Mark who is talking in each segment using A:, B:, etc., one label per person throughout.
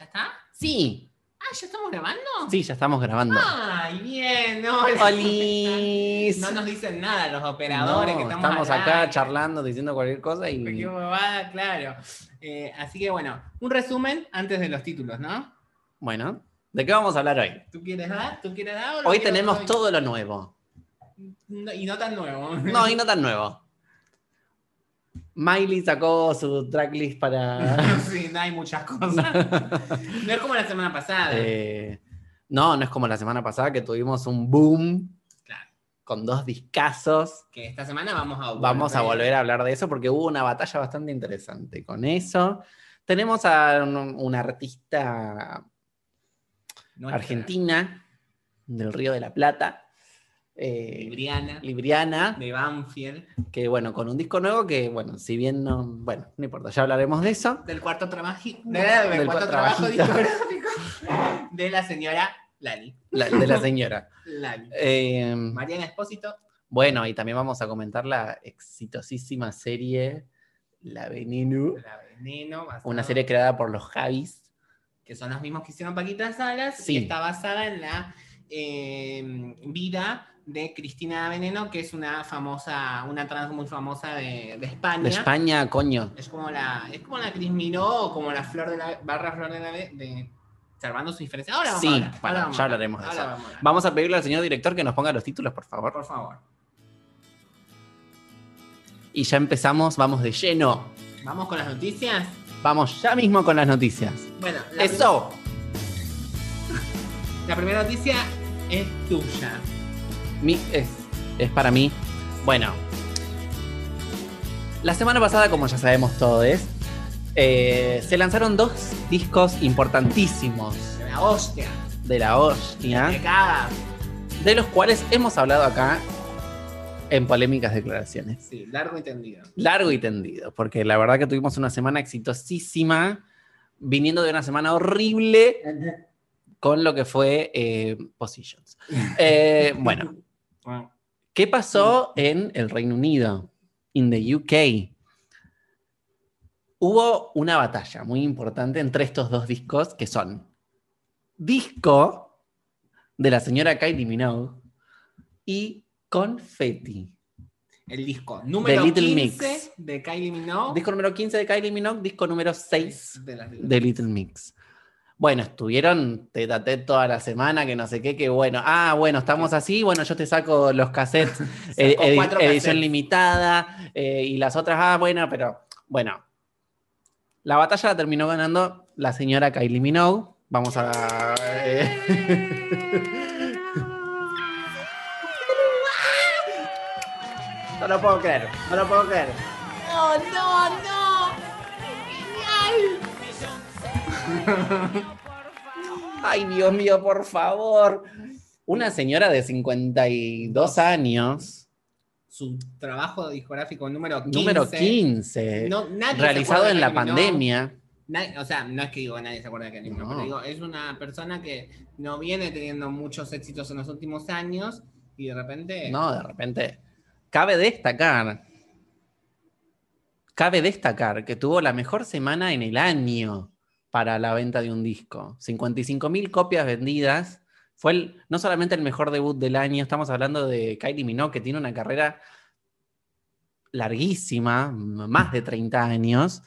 A: ¿Ya está?
B: Sí,
A: Ah, ¿ya estamos grabando?
B: sí, ya estamos grabando.
A: Ay, bien, no.
B: ¡Olis!
A: No nos dicen nada los operadores
B: No,
A: que estamos,
B: estamos acá charlando, diciendo cualquier cosa
A: Qué
B: y.
A: bobada, claro. Eh, así que bueno, un resumen antes de los títulos, ¿no?
B: Bueno, ¿de qué vamos a hablar hoy?
A: ¿Tú quieres dar? ¿Tú quieres dar?
B: Hoy tenemos todo lo nuevo.
A: No, y no tan nuevo.
B: No, y no tan nuevo. Miley sacó su tracklist para.
A: sí, no hay muchas cosas. No es como la semana pasada.
B: Eh, no, no es como la semana pasada que tuvimos un boom
A: Claro.
B: con dos discazos.
A: Que esta semana vamos a
B: Vamos a volver a hablar de eso porque hubo una batalla bastante interesante con eso. Tenemos a un- artista
A: Nuestra.
B: argentina del Río de la Plata, eh,
A: Libriana.
B: Libriana,
A: De Banfield.
B: que bueno, con un disco nuevo que, bueno, si bien no, bueno, no importa, ya hablaremos de eso.
A: Del cuarto del
B: del
A: cuarto
B: cua-
A: trabajo discográfico. De la señora Lali.
B: La- de la señora.
A: Lali.
B: Eh,
A: Mariana Espósito.
B: bueno, y también vamos a comentar la exitosísima serie La Veneno,
A: La Veneno. basado-
B: una serie creada por los Javis.
A: que son los mismos que hicieron Paquita Salas,
B: Sí.
A: y está basada en la eh, vida de Cristina Veneno, que es una famosa, una trans muy famosa de, de España.
B: De España, coño.
A: Es como la, es como la Cris Miró o como la Flor de la barra Flor de la de salvando sus diferencias. Ahora vamos
B: Sí,
A: a hablar.
B: bueno,
A: ahora vamos
B: ya hablaremos de
A: ahora
B: eso.
A: vamos a.
B: Vamos a pedirle al señor director que nos ponga los títulos, por favor.
A: Por favor.
B: Y ya empezamos, vamos de lleno.
A: Vamos con las noticias.
B: Vamos ya mismo con las noticias.
A: Bueno, la,
B: ¡Eso!
A: prim- la primera noticia es tuya.
B: Mi- es, es para mí. Bueno. La semana pasada, como ya sabemos todos, eh, se lanzaron dos discos importantísimos
A: De la hostia.
B: de la hostia, de los cuales hemos hablado acá en polémicas declaraciones.
A: Sí, largo y tendido.
B: Largo y tendido, porque la verdad que tuvimos una semana exitosísima, viniendo de una semana horrible con lo que fue eh, Positions. Eh, bueno, ¿qué pasó en el Reino Unido? In the UK. Hubo una batalla muy importante entre estos dos discos que son disco de la señora Kylie Minogue y Confetti.
A: El disco número
B: Little
A: 15
B: Mix.
A: de Kylie Minogue.
B: Disco número 15 de Kylie Minogue, disco número 6
A: de las
B: de Little Mix. Bueno, estuvieron tete a tete toda la semana, que no sé qué, que bueno. Ah, bueno, estamos así, bueno, yo te saco los cassettes, ed-
A: cuatro
B: edición
A: cassettes.
B: limitada, eh, y las otras, ah, bueno, pero bueno. La batalla la terminó ganando la señora Kylie Minogue. Vamos a... eh, no lo puedo creer, no lo puedo creer.
A: ¡Oh, no, no!
B: Ay, Dios mío, por favor. Una señora de 52 años,
A: Su trabajo discográfico número 15.
B: número 15,
A: No, nadie se
B: realizado en la pandemia.
A: Nadie- o sea, no es que digo nadie se acuerda de Minogue,
B: No.
A: pero digo, es una persona que no viene teniendo muchos éxitos en los últimos años y de repente.
B: No, de repente. Cabe destacar, cabe destacar que tuvo la mejor semana en el año para la venta de un disco. 55 mil copias vendidas. Fue el- no solamente el mejor debut del año, estamos hablando de Kylie Minogue, que tiene una carrera larguísima, más de 30 años,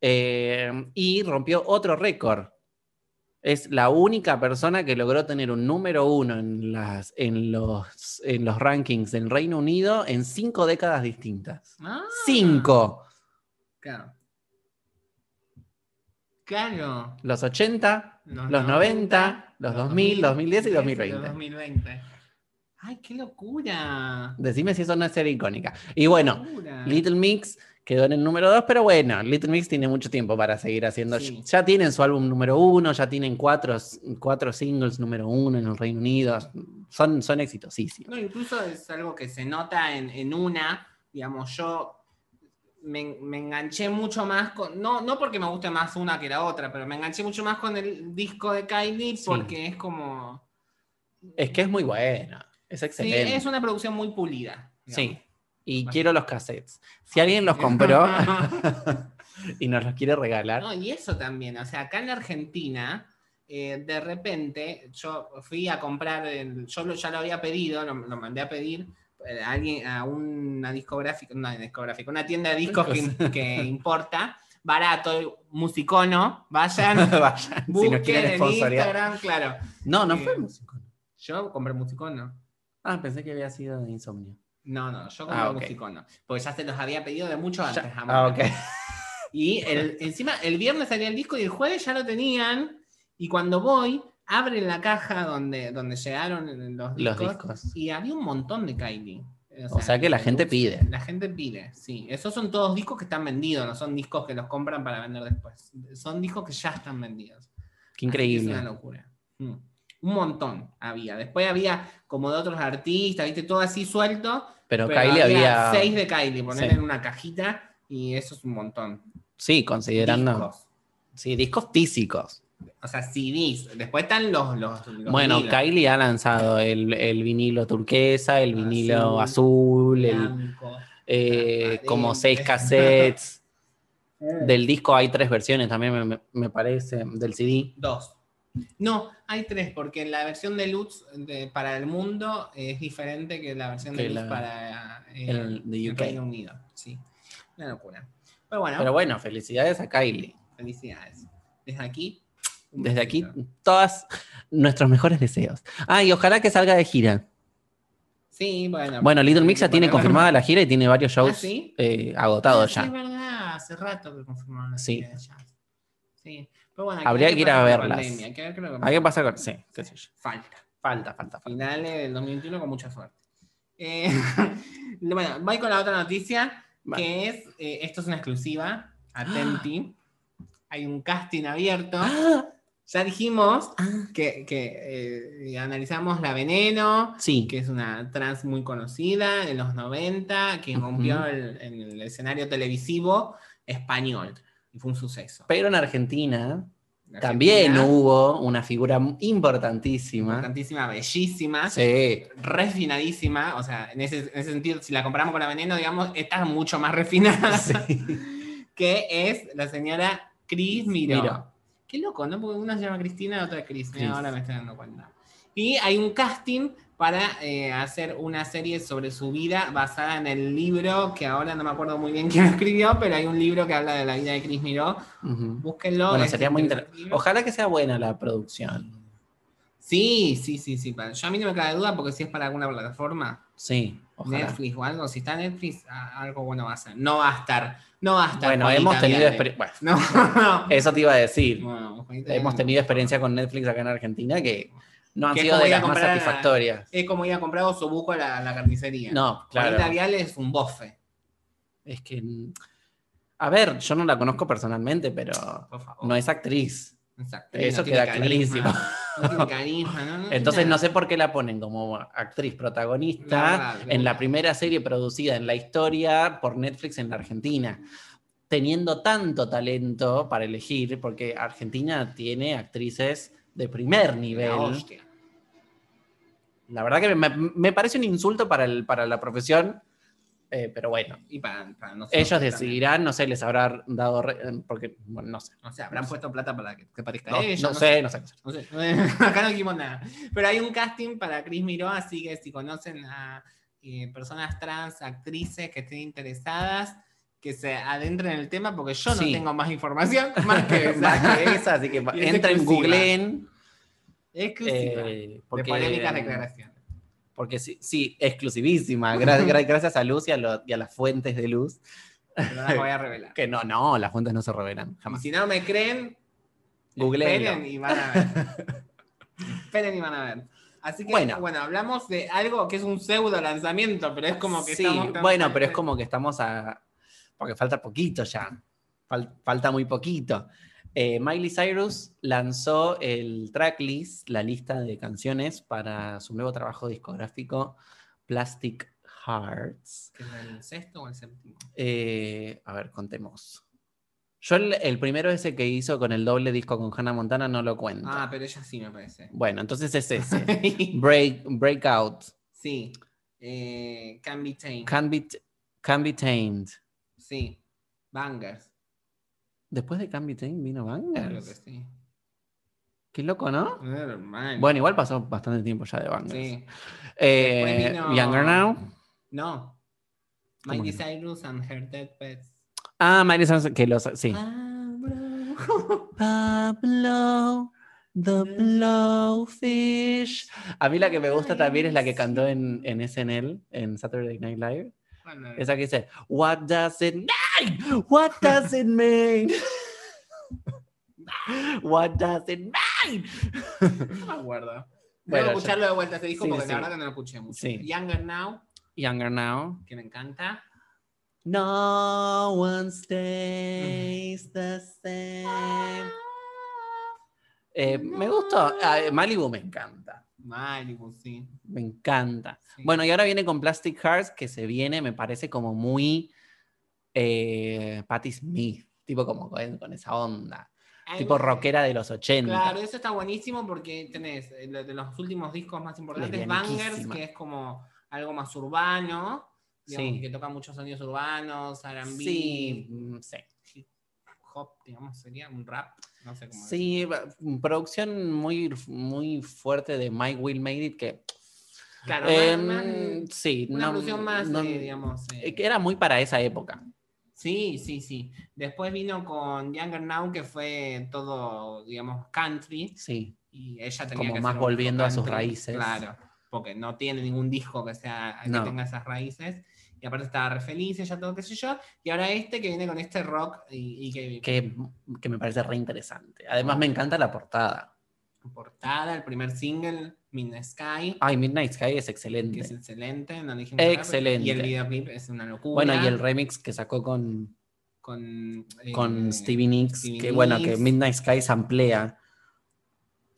B: eh, y rompió otro récord. Es la única persona que logró tener un número uno en, las, en, los, en los rankings del Reino Unido en cinco décadas distintas.
A: Ah,
B: ¡Cinco!
A: Claro. Claro.
B: Los 80, los 90, los 2000, 2010 y 2020.
A: 2020. ¡Ay, qué locura!
B: Decime si eso no es ser icónica. Y bueno. Little Mix quedó en el número 2, pero bueno, Little Mix tiene mucho tiempo para seguir haciendo.
A: Sí.
B: Ya tienen su álbum número 1, ya tienen cuatro, cuatro singles número 1 en el Reino Unido. Son, son exitosísimos.
A: No, incluso es algo que se nota en, en una, digamos, yo me, me enganché mucho más con, no, no porque me guste más una que la otra, pero me enganché mucho más con el disco de Kylie
B: Sí.
A: porque es como,
B: Es que es muy bueno. Es
A: sí,
B: excelente.
A: es una producción muy pulida.
B: Sí. Y quiero los cassettes. Si alguien los compró, y nos los quiere regalar.
A: No, y eso también, o sea, acá en Argentina, eh, de repente, yo fui a comprar, el- yo lo- ya lo había pedido, lo, lo mandé a pedir a alguien, a una discográfica, una discográfica, una tienda de discos que, que importa, barato, musicono, vayan,
B: Vayan, si
A: busquen
B: quieren
A: en. Instagram, claro.
B: No, no
A: Eh,
B: fue músico.
A: Yo compré musicono.
B: Ah, pensé que había sido de insomnio.
A: No, no, yo compré
B: Ah, ok.
A: musicono, porque ya se los había pedido de mucho antes.
B: Ya- ah, ok.
A: Y el- encima el viernes salía el disco y el jueves ya lo tenían. Y cuando voy, abren la caja donde, donde llegaron los
B: Los
A: discos, y había un montón de Kylie.
B: O sea que la gente pide.
A: La gente pide, sí. Esos son todos discos que están vendidos, no son discos que los compran para vender después. Son discos que ya están vendidos.
B: Qué increíble.
A: Es una locura. Mm. Un montón había. Después había como de otros artistas, viste, todo así suelto.
B: Pero,
A: pero
B: Kylie había.
A: seis de Kylie, poner
B: Sí.
A: en una cajita y eso es un montón.
B: Sí, considerando.
A: Discos.
B: Sí, discos físicos.
A: O sea, CDs. Después están los. los, los
B: bueno,
A: vinilos.
B: Kylie ha lanzado el, el vinilo turquesa, el vinilo
A: Azul,
B: azul, el,
A: blanco.
B: eh, como seis cassettes. Del disco hay tres versiones también, me, me- parece, del CD.
A: Dos. No, hay tres, porque la versión de Lutz de- para el mundo es diferente que la versión de
B: Que
A: Lutz
B: la-
A: para eh,
B: el de
A: el
B: UK.
A: Reino Unido. Sí. Una locura. Pero bueno,
B: Pero bueno, felicidades a Kylie.
A: felicidades. Desde aquí.
B: Desde aquí, todos nuestros mejores deseos. Ah, y ojalá que salga de gira.
A: Sí, bueno.
B: Bueno, Little Mix ya tiene confirmada la gira y tiene varios shows
A: ¿Ah, sí?
B: eh,
A: Ah,
B: agotados
A: sí,
B: ya.
A: Es verdad, hace rato que confirmaron la
B: Sí.
A: gira jazz. Sí. Pero bueno,
B: Habría
A: ver
B: que ir a verlas.
A: Hay que ver qué es lo que
B: ¿A qué pasa con.? Sí, qué sé yo.
A: Falta.
B: Falta, falta, falta.
A: Finales del 2021 con mucha suerte. Eh, bueno, voy con la otra noticia,
B: Vale.
A: que es, eh, esto es una exclusiva, atenti, hay un casting abierto.
B: Ah,
A: Ya dijimos
B: ah.
A: que, que, eh, analizamos La Veneno,
B: Sí,
A: que es una trans muy conocida en los 90, que rompió el, en el escenario televisivo español. Y fue un suceso.
B: pero en Argentina
A: En
B: también hubo una figura importantísima.
A: Importantísima, bellísima.
B: Sí,
A: refinadísima, o sea, en ese, en ese sentido, si la comparamos con la veneno, digamos, esta es mucho más refinada,
B: sí.
A: que es la señora Cris Miró.
B: Miró.
A: Qué loco, ¿no? Porque una se llama Cristina y la otra es Cris,
B: Cris.
A: ahora me estoy dando cuenta. Y hay un casting para eh, hacer una serie sobre su vida basada en el libro, que ahora no me acuerdo muy bien quién lo escribió, pero hay un libro que habla de la vida de Cris Miró.
B: Ujú.
A: Búsquenlo.
B: Bueno, sería muy
A: interesante
B: interesante. Ojalá que sea buena la producción.
A: Sí, sí, sí, sí. Yo a mí no me cabe duda porque si es para alguna plataforma,
B: Sí, ojalá.
A: Netflix o algo, si está Netflix, algo bueno va a ser. No va a estar, no va a estar.
B: Bueno, hemos tenido experiencia. Bueno,
A: No, no.
B: eso te iba a decir. Hemos tenido experiencia con Netflix acá en Argentina que no han
A: Que
B: sido de las más satisfactorias.
A: Es como ir a comprar osobuco a la, a la carnicería.
B: No, claro.
A: Viale es un bofe,
B: Es que. A ver, yo no la conozco personalmente, pero no es actriz.
A: Exacto.
B: Eso
A: No
B: queda clarísimo.
A: No carisma,
B: Entonces no sé por qué la ponen como actriz
A: La
B: protagonista
A: verdad, la
B: en la primera serie producida en la historia por Netflix en la Argentina. Teniendo tanto talento para elegir, porque Argentina tiene actrices de primer nivel.
A: La.
B: La verdad que me, me parece un insulto para, el- para la profesión, eh, pero bueno,
A: Y para, para nosotros
B: ellos
A: también.
B: decidirán, no sé, les habrá dado, re- porque, bueno, no sé.
A: O sea, habrán puesto plata para que, que parezca
B: No,
A: ella.
B: no sé, no sé.
A: No sé, acá no dijimos nada. Pero hay un casting para Cris Miró, así que si conocen a eh, personas trans, actrices que estén interesadas, que se adentren en el tema, porque yo no tengo más información, más que esa.
B: Más que esa, así que entren, googleen.
A: Exclusiva.
B: eh,
A: de
B: porque,
A: polémicas declaraciones.
B: Porque sí, sí exclusivísima. Gra- gra- gracias a Luz y a, lo- y a las fuentes de Luz.
A: Pero no las voy a revelar.
B: Que no, no, las fuentes no se revelan,
A: Y
B: jamás.
A: si no me creen, esperen y van a ver. esperen y van a ver. Así que,
B: Bueno.
A: bueno. hablamos de algo que es un pseudo lanzamiento, pero es como que
B: sí,
A: estamos
B: bueno, pero es como que estamos a. Porque falta poquito ya. Fal- falta muy poquito. Eh, Miley Cyrus lanzó el tracklist, la lista de canciones para su nuevo trabajo discográfico Plastic Hearts.
A: ¿Que es el sexto o el séptimo?
B: Eh, a ver, contemos. Yo el, el primero ese que hizo con el doble disco con Hannah Montana no lo cuento.
A: Ah, pero ella sí me parece.
B: Bueno, entonces es ese. Break, breakout.
A: sí. Eh, can be tamed.
B: Can be, can be tamed.
A: Sí. Bangers.
B: Después de Can Be Tamed vino Bangers.
A: que sí.
B: Qué loco, ¿no?
A: Hermano.
B: Bueno, igual pasó bastante tiempo ya de Bangers.
A: Sí.
B: Eh,
A: vino-
B: Younger Now.
A: No.
B: ¿Cómo
A: Miley? Cyrus and Her Dead Pets.
B: Ah, Miley Cyrus, que los. Sí. Pablo, the Blowfish. A mí la que me gusta también es la que cantó en, en SNL, en Saturday Night Live. Esa que dice, What does it mean? What does it mean? What does it mean?
A: no me acuerdo.
B: Bueno,
A: a escucharlo de vuelta este disco
B: Sí,
A: porque
B: sí.
A: la verdad que no lo escuché mucho.
B: Sí.
A: Younger Now,
B: Younger Now.
A: que me encanta.
B: No one stays the same. Eh, me gustó. Ah, Malibu me encanta.
A: Malibu, sí.
B: Me encanta.
A: Sí.
B: Bueno, y ahora viene con Plastic Hearts, que se viene, me parece como muy eh, Patti Smith, tipo como con, con esa onda,
A: Ay,
B: tipo
A: bueno,
B: rockera de los 80.
A: Claro, eso está buenísimo porque tenés eh, de los últimos discos más importantes, Bangers, que es como algo más urbano, digamos,
B: Sí.
A: que toca muchos sonidos urbanos, R&B,
B: Sí, mm, sí.
A: hip hop, digamos, sería un rap, no sé cómo
B: Sí, va- producción muy, muy fuerte de Mike Will Made It, que
A: Claro,
B: eh,
A: más-
B: sí,
A: una
B: no-
A: producción más,
B: no-
A: eh, digamos. eh,
B: eh, que era muy para esa época.
A: Sí, sí, sí. Después vino con Younger Now, que fue todo, digamos, country.
B: Sí,
A: Y ella tenía
B: Como
A: que
B: más volviendo a sus raíces.
A: Claro, porque no tiene ningún disco que sea que
B: No.
A: tenga esas raíces. Y aparte estaba re feliz, ella todo, qué sé yo. Y ahora este que viene con este rock y, y que,
B: que, que me parece re interesante. Además, me encanta la portada.
A: portada, el primer single, Midnight Sky,
B: Ay, Midnight Sky es
A: que
B: excelente.
A: es excelente. no dijimos nada,
B: Excelente.
A: Y el videoclip es una locura.
B: Bueno, y el remix que sacó con,
A: con, eh,
B: con Stevie Nicks,
A: Stevie
B: que bueno, que. Midnight Sky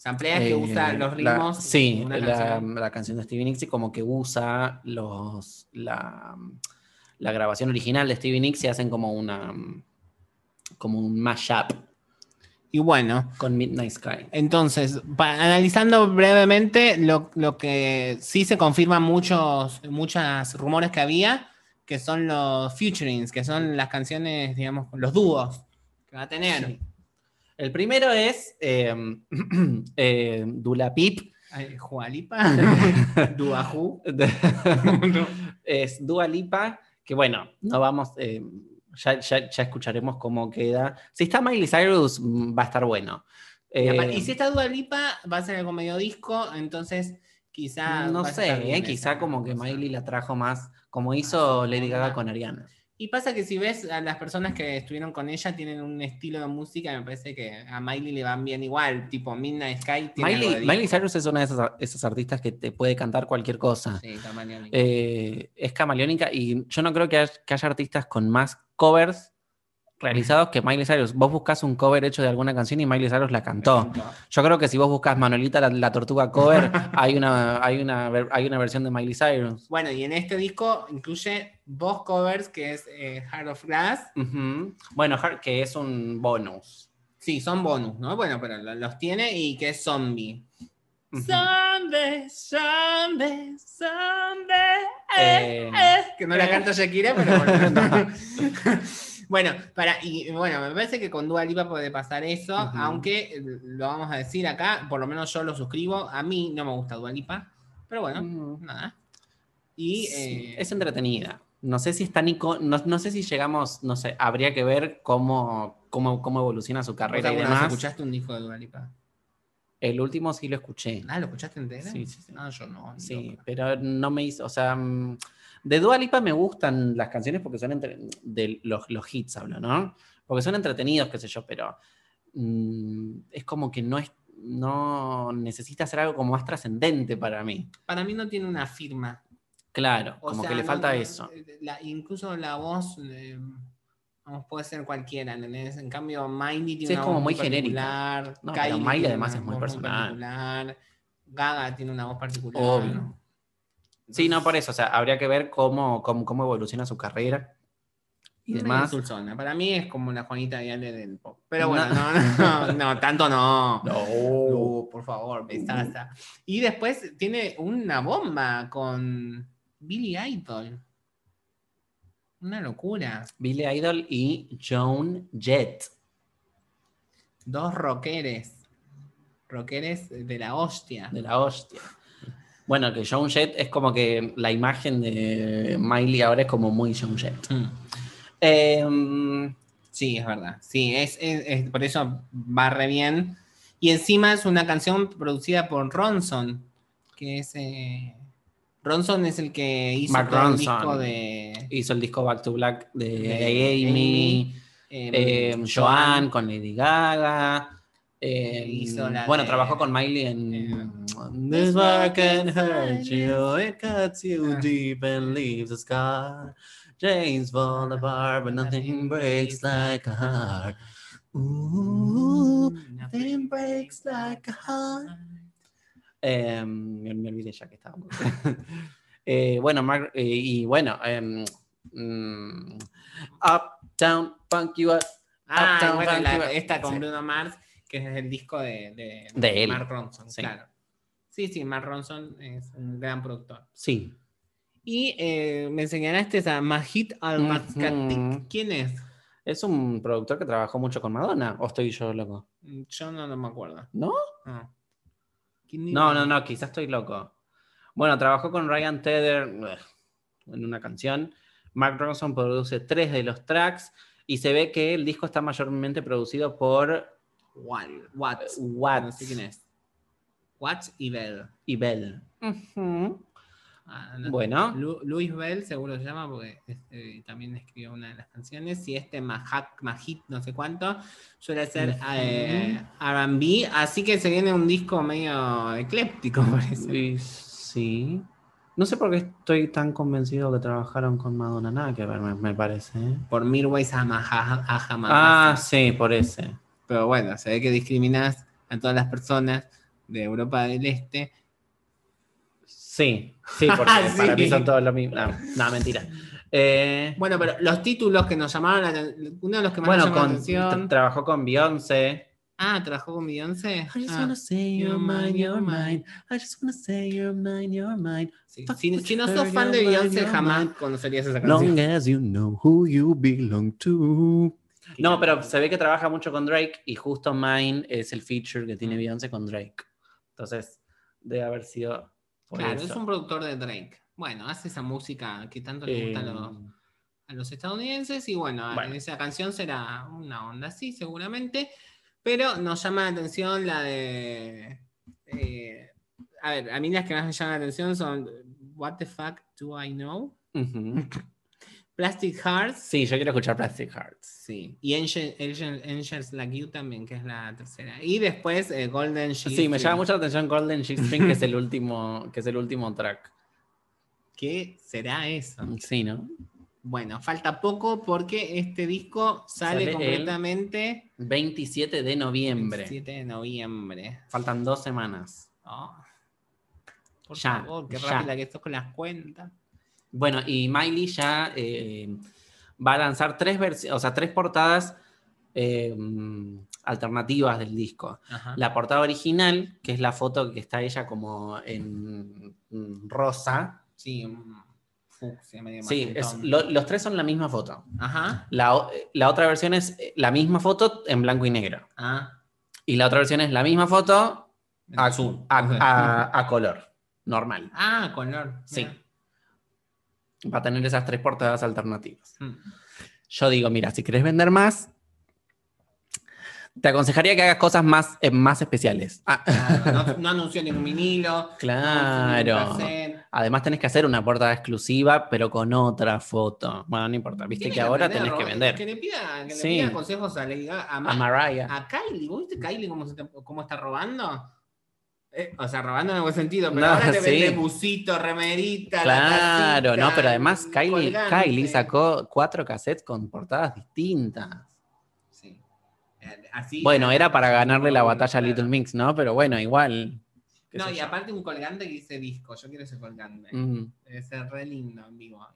B: samplea.
A: Que
B: eh,
A: usa los
B: la-
A: ritmos.
B: sí,
A: de una
B: la,
A: canción.
B: la canción de Stevie Nicks y como que usa los la, la grabación original de Stevie Nicks y hacen como una como un mashup
A: Y bueno,
B: con Midnight Sky.
A: Entonces, analizando brevemente, lo, lo que sí se confirman muchos, muchos rumores que había, que son los featurings, que son las canciones, digamos, los dúos que va a tener.
B: Sí. El primero es eh, eh, Dula Pip.
A: Ay, Jualipa, Duajú.
B: es Dua Lipa, que bueno, no vamos, eh, ya, ya- ya escucharemos cómo queda. Si está Miley Cyrus, mm, va a estar bueno.
A: Y,
B: Eh,
A: y si está Dualipa, va a ser algo medio disco, entonces quizá.
B: no sé, eh, quizá como que. Miley la trajo más, como hizo Lady Gaga con Ariana.
A: Y pasa que si ves a las personas que estuvieron con ella, tienen un estilo de música, me parece que a Miley le van bien igual, tipo Midnight Sky. Tiene
B: Miley,
A: de
B: Miley. Cyrus es una de esas, esas artistas que te puede cantar cualquier cosa.
A: Sí, camaleónica.
B: Eh, es camaleónica y yo no creo que haya, que haya artistas con más covers realizados que Miley Cyrus. Vos buscas un cover hecho de alguna canción y Miley Cyrus la cantó. Yo creo que si vos buscas Manolita la, la tortuga cover, hay una, hay, una, hay una versión de Miley Cyrus.
A: Bueno, y en este disco incluye dos covers, que es eh, Heart of Glass.
B: Bueno, que es un bonus.
A: Sí, son bonus, ¿no? Bueno, pero lo- los tiene y que es Zombie. Zombie, zombie, zombie.
B: Eh,
A: que no la
B: eh.
A: canta Shakira, pero bueno. bueno, para, y bueno, me parece que con Dua Lipa puede pasar eso, aunque eh, lo vamos a decir acá, por lo menos yo lo suscribo. A mí no me gusta Dua Lipa, pero bueno,
B: Ujú.
A: nada. Y
B: Sí,
A: eh,
B: es entretenida. No sé si está Nico, no, no sé si llegamos, no sé, habría que ver cómo, cómo, cómo evoluciona su
A: ¿vos
B: carrera y demás.
A: escuchaste un disco de Dua Lipa?
B: El último sí lo escuché.
A: Ah, ¿lo escuchaste entero?
B: Sí, sí, sí.
A: No, yo no.
B: Sí,
A: loca.
B: pero no me hizo, o sea, mm, de Dua Lipa me gustan las canciones porque son entre, de los, los hits, hablo, ¿no? Porque son entretenidos, qué sé yo, pero mm, es como que no es, no necesita hacer algo como más trascendente para mí.
A: Para mí no tiene una firma.
B: Claro,
A: O
B: como
A: sea,
B: que le
A: no-
B: falta
A: no-
B: eso.
A: la- incluso la voz, eh, vamos, puede ser cualquiera, ¿entendés? En cambio, Miley tiene
B: Sí, es
A: una
B: como
A: voz
B: muy genérica. No, Miley además es muy personal.
A: Gaga tiene una voz particular.
B: Obvio. Sí, no, por eso, o sea, habría que ver cómo, cómo, cómo evoluciona su carrera y demás.
A: dulzona. Para mí es como la Juanita Viale del pop. Pero bueno, no, no, no, no, tanto no. No, por favor, besaza. Y después tiene una bomba con Billy Idol. Una locura.
B: Billy Idol y Joan Jett.
A: Dos rockeres. Rockeres de la hostia.
B: De la hostia. Bueno, que Joan Jett es como que la imagen de Miley ahora es como muy Joan Jett.
A: Mm.
B: Em,
A: Sí, es verdad. Sí, es, es- es- por eso va re bien. Y encima es una canción producida por Ronson, que es... eh, Ronson es el que hizo el disco de...
B: hizo el disco Back to Black de,
A: De
B: Amy,
A: Amy, eh,
B: em, Joan con Lady Gaga.
A: La
B: bueno, trabajó con Miley en
A: em,
B: This work can hurt you, it cuts you
A: Ah.
B: deep and leaves a scar. Chains fall apart, but nothing breaks like a heart. Ooh, nothing breaks like a heart. Eh, me, olvidé ya que estábamos. Eh, bueno, Mark- eh, y bueno, mm, Uptown Funk You Up.
A: Ah, bueno, la- esta con. Bruno Mars, que es el disco de, de,
B: De.
A: Mark Ronson,
B: Sí.
A: claro. Sí, sí, Mark Ronson es un gran productor.
B: Sí.
A: Y eh, me señalaste a Mahit Al-Maskatik.
B: Ujú.
A: ¿Quién es?
B: Es un productor que trabajó mucho con Madonna, o estoy yo loco.
A: Yo no, no me acuerdo.
B: ¿No?
A: No. ¿Quién
B: No,
A: era?
B: no, no, quizás estoy loco. Bueno, trabajó con Ryan Tedder ugh, en una canción. Mark Ronson produce tres de los tracks y se ve que el disco está mayormente producido por
A: Watts.
B: Watts
A: No sé quién es. Watts y Bell.
B: y Bell.
A: Ah, no.
B: Bueno,
A: Lu- Luis Bell seguro se llama porque este, también escribió una de las canciones. Y este Mahak, Mahit, no sé cuánto, suele ser
B: Ujú.
A: eh, RB. Así que se viene un disco medio ecléptico, parece.
B: sí. No sé por qué estoy tan convencido que trabajaron con Madonna. Nada que ver, me, me parece. ¿eh?
A: Por Mirwais Ahmad.
B: Ah, sí, por ese.
A: Pero bueno, se ve que discriminas a todas las personas de Europa del Este.
B: Sí, sí, porque
A: Sí.
B: para mí son todos lo mismo. No, no, mentira. Eh,
A: Bueno, pero los títulos que nos llamaron la uno de los que más
B: bueno,
A: nos llamó
B: con,
A: la atención.
B: tra- trabajó con Beyoncé.
A: Ah, trabajó con Beyoncé.
B: I just
A: Ah,
B: wanna say you're mine, you're mine. I just wanna say you're mine.
A: sí.
B: fuck
A: Si, si no sos fan de Beyoncé, jamás conocerías esa canción.
B: Long as you know who you belong to. No, pero se ve que trabaja mucho con Drake y justo Mine es el feature que tiene Beyoncé con Drake. Entonces, debe haber sido por
A: Claro,
B: eso.
A: es un productor de Drake. Bueno, hace esa música que tanto le gusta a, los, a los estadounidenses y bueno,
B: Bueno.
A: esa canción será una onda así seguramente, pero nos llama la atención la de... eh, a ver, a mí las que más me llaman la atención son What the fuck do I know? Plastic Hearts.
B: Sí, yo quiero escuchar Plastic Hearts.
A: Sí, y Angel- Angel- Angels Like You también, que es la tercera. Y después eh, Golden Sheep.
B: Sí, me llama mucho la atención Golden G-String, que es el último, que es el último track.
A: ¿Qué será eso?
B: Sí, ¿no?
A: Bueno, falta poco porque este disco sale,
B: Sale el
A: completamente
B: 27 de noviembre.
A: 7 de noviembre.
B: Faltan dos semanas.
A: Oh. Por
B: Ya,
A: favor, qué rápida que esto con las cuentas.
B: Bueno, y Miley ya eh, va a lanzar tres o sea, tres portadas eh, alternativas del disco.
A: Ajá.
B: La portada original, que es la foto que está ella como en mm, rosa.
A: Sí, un fucsia medio
B: Sí, es-
A: magentón.
B: lo- los tres son la misma foto.
A: Ajá.
B: La, otra versión es eh, la misma foto en blanco y negro.
A: Ah,
B: Y la otra versión es la misma foto a,
A: azul.
B: a- a- a color, normal.
A: Ah, color.
B: Sí. Va a tener esas tres portadas alternativas.
A: Mm.
B: Yo digo, mira, si querés vender más, te aconsejaría que hagas cosas más, eh, más especiales. Ah,
A: Claro, no, no anunció ningún vinilo.
B: claro.
A: No.
B: Además tenés que hacer una portada exclusiva, pero con otra foto. Bueno, no importa, viste que ahora
A: vender,
B: tenés que vender.
A: Que le pida, que le
B: Sí.
A: consejos a, a, Ma-
B: A Mariah.
A: a Kylie. ¿Vos viste Kylie cómo, se te- cómo está robando? Eh, o sea, robando en buen sentido, pero
B: No,
A: ahora te
B: sí.
A: vende busito, remerita. la
B: Claro, no, pero además Kylie,
A: colgante.
B: Kylie sacó cuatro cassettes con portadas distintas.
A: Sí. Eh, Así,
B: Bueno, era para ganarle la batalla a Little Mix, ¿no? Pero bueno, igual.
A: No, y
B: yo.
A: aparte un colgante que dice disco. Yo quiero ese colgante.
B: Mm.
A: Debe ser re lindo en vivo.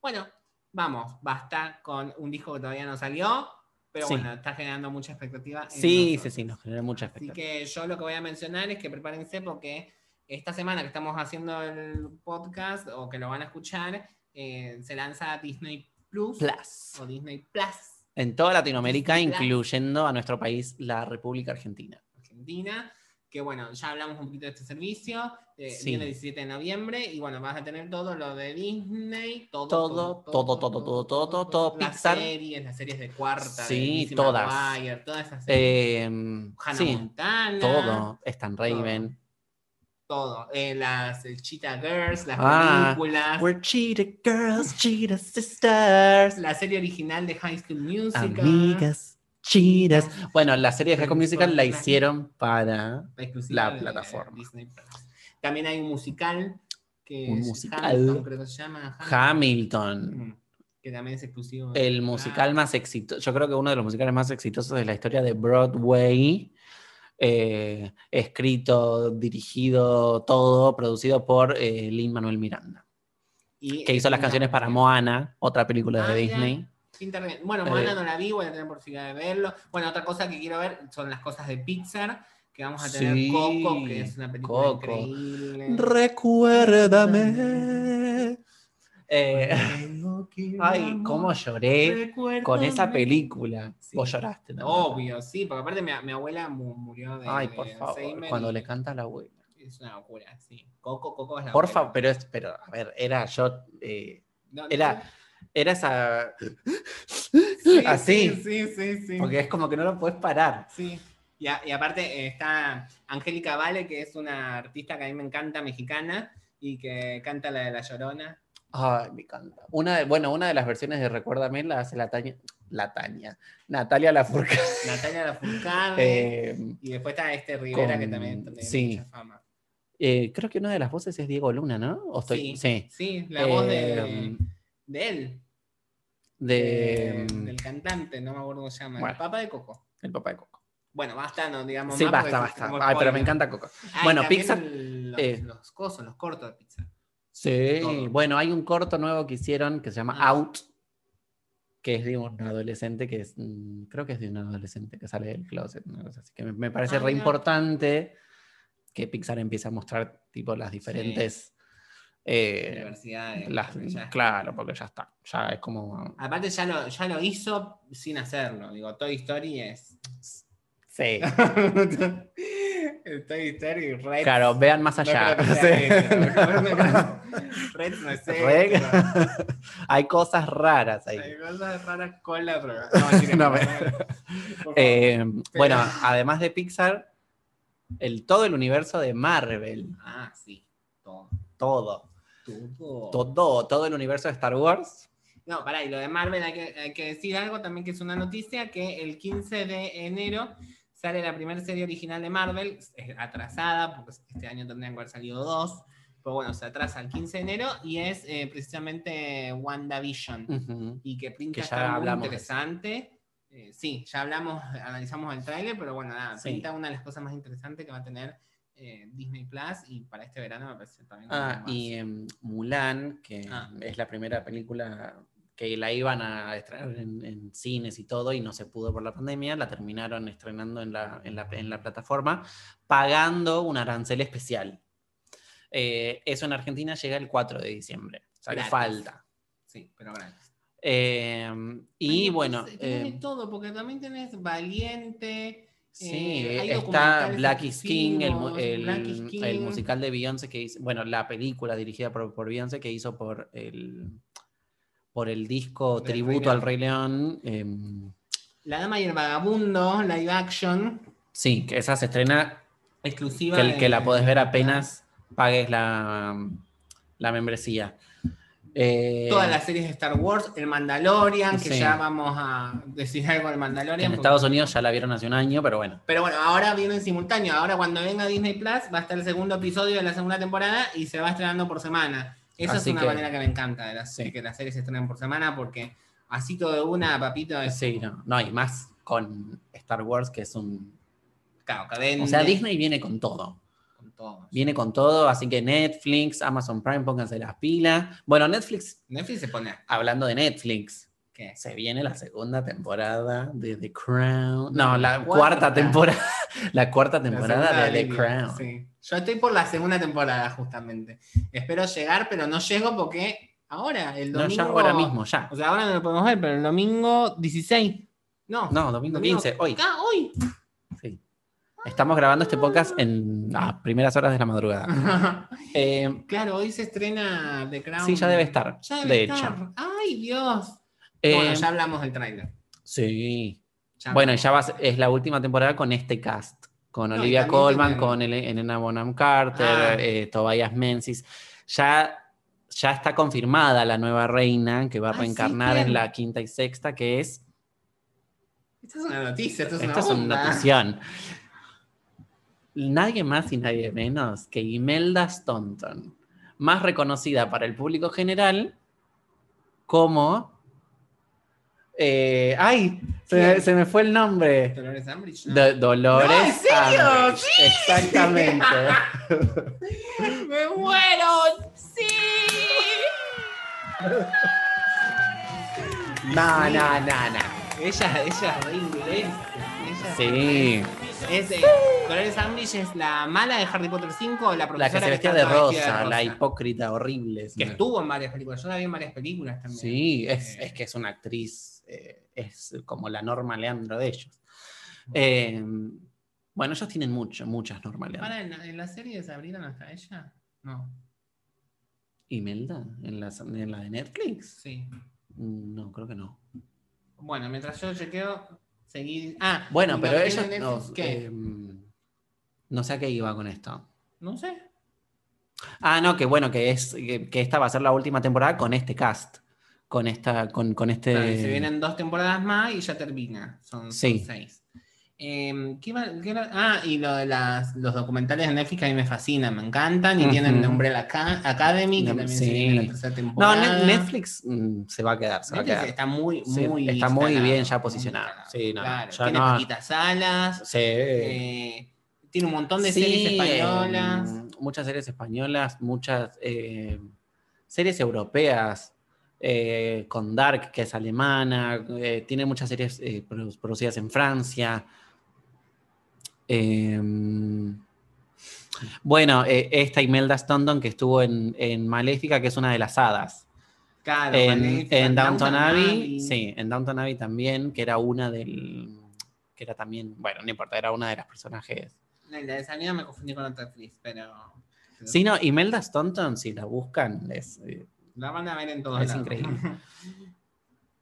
A: Bueno, vamos, basta con un disco que todavía no salió, pero
B: Sí.
A: bueno, está generando mucha expectativa.
B: Sí, sí, sí, nos genera mucha
A: Así
B: expectativa.
A: que yo lo que voy a mencionar es que prepárense porque esta semana que estamos haciendo el podcast o que lo van a escuchar, eh, se lanza Disney Plus,
B: Plus.
A: o Disney Plus,
B: En toda Latinoamérica,
A: Disney Plus.
B: incluyendo a nuestro país, la República Argentina.
A: Argentina. Que bueno, ya hablamos un poquito de este servicio. eh,
B: Sí.
A: Viene el 17 de noviembre. Y bueno, vas a tener todo lo de Disney. Todo,
B: Todo, todo, todo, todo, todo, todo,
A: Las
B: Pixar.
A: series, las series de cuarta.
B: Sí, todas.
A: Todas esas series.
B: Eh,
A: Hannah
B: sí,
A: Montana.
B: todo. Stan Raven.
A: Todo. Eh, las eh, Cheetah Girls, las
B: Ah,
A: películas.
B: We're cheetah girls, cheetah sisters.
A: La serie original de High School Musical.
B: Amigas, cheetahs. Bueno, la serie de High School Musical la hicieron para.
A: la exclusiva
B: La
A: de
B: plataforma.
A: Disney. También hay un musical que
B: Un
A: es
B: musical.
A: Hamilton, creo que se llama.
B: Hamilton.
A: Mm, Que también es exclusivo.
B: El
A: Disney
B: musical más exitoso, yo creo que uno de los musicales más exitosos de la historia de Broadway, eh, escrito, dirigido, todo, producido por eh, Lin Manuel Miranda,
A: Y
B: que hizo las canciones para Moana, otra película
A: Ah,
B: de
A: mira.
B: Disney.
A: Internet. Bueno,
B: Eh,
A: Moana no la vi, voy a tener posibilidad de verlo. Bueno, otra cosa que quiero ver son las cosas de Pixar, que vamos a tener
B: Sí,
A: Coco, que es una película
B: Coco.
A: increíble.
B: Recuérdame. Eh, ay, cómo lloré con esa película.
A: Sí.
B: Vos lloraste. también.
A: Obvio, sí, porque aparte mi, mi abuela mu- murió de.
B: Ay,
A: de
B: por favor,
A: Alzheimer
B: cuando
A: y
B: le canta a la abuela.
A: Es una locura, sí. Coco, Coco es la
B: Por favor, pero, es- pero, a ver, era yo. eh,
A: No, no,
B: era, esa.
A: sí,
B: así.
A: Sí, sí, sí. sí.
B: Porque es como que no lo puedes parar.
A: Sí. Y, a- y aparte eh, está Angélica Vale, que es una artista que a mí me encanta, mexicana, y que canta la de La Llorona.
B: Ay, me encanta. Una de, bueno, una de las versiones de Recuérdame la hace la Taña. La Taña. Natalia Lafourcade.
A: Natalia Lafourcade.
B: Eh,
A: y después está este Rivera,
B: con-
A: que también tiene
B: sí.
A: mucha fama.
B: eh, creo que una de las voces es Diego Luna, ¿no? ¿O estoy?
A: Sí.
B: Sí.
A: Sí, la voz de,
B: Eh,
A: de él.
B: de,
A: de- del cantante, no me acuerdo cómo se llama.
B: Bueno.
A: El papá de Coco.
B: el papá de Coco.
A: Bueno, basta, no digamos
B: Sí,
A: más
B: basta, basta. Ay, pero me encanta Coco.
A: Ah,
B: Bueno, Pixar,
A: Los,
B: eh.
A: los cosos, los cortos de Pixar.
B: Sí,
A: Todo.
B: bueno, hay un corto nuevo que hicieron que se llama
A: Ah.
B: Out, que es de un adolescente que es, mm, creo que es de un adolescente que sale del closet, así que me, me parece
A: Ah,
B: re importante que Pixar empiece a mostrar tipo las diferentes, eh,
A: Universidades.
B: las-
A: ya-
B: claro, porque ya está, ya es como,
A: Aparte ya lo, ya lo hizo sin hacerlo. Digo, Toy Story es.
B: sí,
A: Toy Story, Red.
B: claro, vean más
A: no
B: allá.
A: Red no es
B: hay cosas raras ahí.
A: Hay cosas raras con la droga. No,
B: No, me-. Eh, bueno, además de Pixar, el, todo el universo de Marvel,
A: Ah, sí. Todo.
B: todo.
A: Todo.
B: todo, todo el universo de Star Wars.
A: No, pará, y lo de Marvel hay que, hay que decir algo también que es una noticia, que el 15 de enero sale la primera serie original de Marvel, atrasada, porque este año tendrían que haber salido dos, pero bueno, se atrasa el 15 de enero y es eh, precisamente WandaVision,
B: Ujú.
A: y que pinta
B: Que ya
A: estar muy interesante. Eh, sí, ya hablamos, analizamos el tráiler, pero bueno, nada,
B: Sí.
A: pinta una de las cosas más interesantes que va a tener eh, Disney Plus y para este verano me parece también.
B: Ah, y em, Mulan, que
A: Ah.
B: es la primera película que la iban a estrenar en, en cines y todo, y no se pudo por la pandemia, la terminaron estrenando en la, en la, en la plataforma, pagando un arancel especial. Eh, eso en Argentina llega el 4 de diciembre, o sea que
A: Gratis.
B: falta.
A: Sí, pero gratis.
B: Eh, y
A: Ay,
B: bueno,
A: tenés- tenés
B: eh,
A: todo, porque también tenés Valiente.
B: Sí,
A: eh,
B: está Black is King, el, el-
A: Black is King.
B: el musical de Beyoncé que hizo, bueno, la película dirigida por, por Beyoncé que hizo por el, por el disco
A: Del
B: tributo
A: Rey
B: al Rey León. em,
A: La Dama y el Vagabundo, live action,
B: sí, que esa se estrena,
A: exclusiva.
B: que,
A: de-
B: que la podés ver apenas pagues la, la membresía. Eh,
A: Todas las series de Star Wars, el Mandalorian, que
B: Sí.
A: ya vamos a decir algo del Mandalorian.
B: en
A: porque-
B: Estados Unidos ya la vieron hace un año, pero bueno.
A: Pero bueno, ahora viene en simultáneo. Ahora cuando venga Disney Plus va a estar el segundo episodio de la segunda temporada y se va estrenando por semana. Esa
B: Así
A: es una
B: que-
A: manera que me encanta de las,
B: Sí.
A: que las series se estrenen por semana porque así todo de una, papito, es
B: Sí, no, no, y más con Star Wars, que es un...
A: claro, que vende
B: O sea, Disney viene con todo.
A: Todo.
B: Viene con todo, así que Netflix, Amazon Prime, pónganse las pilas. Bueno, Netflix,
A: Netflix se pone.
B: hablando de Netflix,
A: ¿Qué?
B: se viene la segunda temporada de The Crown. No, la
A: Cuarta.
B: cuarta temporada. La cuarta temporada de The Crown.
A: sí. Yo estoy por la segunda temporada, justamente. Espero llegar, pero no llego porque ahora, el
B: No,
A: domingo.
B: ya ahora mismo, ya.
A: O sea, ahora no lo podemos ver, pero el domingo 16 No,
B: No, domingo 15, hoy.
A: Ah, hoy.
B: Estamos grabando este podcast en las primeras horas de la madrugada. Eh,
A: claro, hoy se estrena The Crown.
B: Sí, ya debe estar,
A: Ya debe
B: de
A: estar.
B: hecho.
A: Ay, Dios.
B: eh,
A: bueno, ya hablamos del tráiler.
B: Sí.
A: Ya
B: Bueno, ya es la última temporada con este cast. Con
A: No,
B: Olivia Colman, con Ele- Elena Bonham Carter,
A: Ah.
B: eh, Tobias Menzies. Ya, ya está confirmada la nueva reina que va a
A: Ah,
B: reencarnar en la quinta y sexta, que es.
A: Esta es una noticia, esto es
B: Esta
A: una
B: es una notición. Nadie más y nadie menos que Imelda Staunton, más reconocida para el público general como. eh, ¡Ay! Se me,
A: ¿Quién?
B: se me fue el nombre.
A: Dolores.
B: Do- Dolores.
A: No, ¿en serio?
B: Umbridge. Exactamente.
A: ¡Me muero! ¡Sí!
B: No, no, no, no.
A: Ella, ella es re inglés. Ella es
B: Sí.
A: Es, eh, Dolores Umbridge es la mala de Harry Potter 5 o la
B: La
A: profesora
B: que se vestía de rosa, la hipócrita horrible.
A: Que estuvo en varias películas. Yo la vi en varias películas también.
B: Sí, es,
A: Eh,
B: es que es una actriz, eh, es como la Norma Leandro de ellos. Eh, bueno, ellos tienen mucho, muchas Norma Leandro.
A: ¿Para en la, en la serie Sabrina no está ella? No.
B: ¿Imelda? ¿En la, ¿En la de Netflix?
A: Sí.
B: No, creo que no.
A: Bueno, mientras yo chequeo, seguí. Ah,
B: Bueno, pero ellos no, eh, no sé a qué iba con esto.
A: no sé.
B: Ah, no, que bueno, que es que, que esta va a ser la última temporada con este cast. Con esta, con, con este.
A: Claro, se vienen dos temporadas más y ya termina. Son, son
B: Sí.
A: seis. Eh, ¿qué iba- qué era? Ah, y lo de las, los documentales de Netflix a mí me fascinan, me encantan. Y tienen Umbrella Aca- Academy, que
B: No,
A: también
B: sí.
A: se viene la tercera
B: No,
A: temporada.
B: Net- Netflix mm, se va a quedar, se va a quedar.
A: está muy,
B: Sí,
A: muy
B: está muy
A: instalado,
B: bien ya posicionado.
A: instalado.
B: Sí, no,
A: Claro,
B: ya
A: tiene
B: no-
A: Paquita Salas,
B: Sí.
A: eh, tiene un montón de series españolas.
B: eh, muchas series españolas, muchas eh, series europeas, eh, con Dark, que es alemana, tiene muchas series produ- producidas en Francia. Eh, bueno, eh, esta Imelda Staunton que estuvo en, en Maléfica, que es una de las hadas.
A: Claro,
B: en,
A: Maléfica,
B: en Downton Abbey,
A: Abbey.
B: sí, en Downton Abbey también, que era una del. que era también, bueno, no importa, era una de las personajes.
A: La de Sabrina me confundí con otra actriz, pero. pero
B: Sí, no, Imelda Staunton, si la buscan, es. eh,
A: La van a ver en todos
B: Es
A: lados.
B: increíble.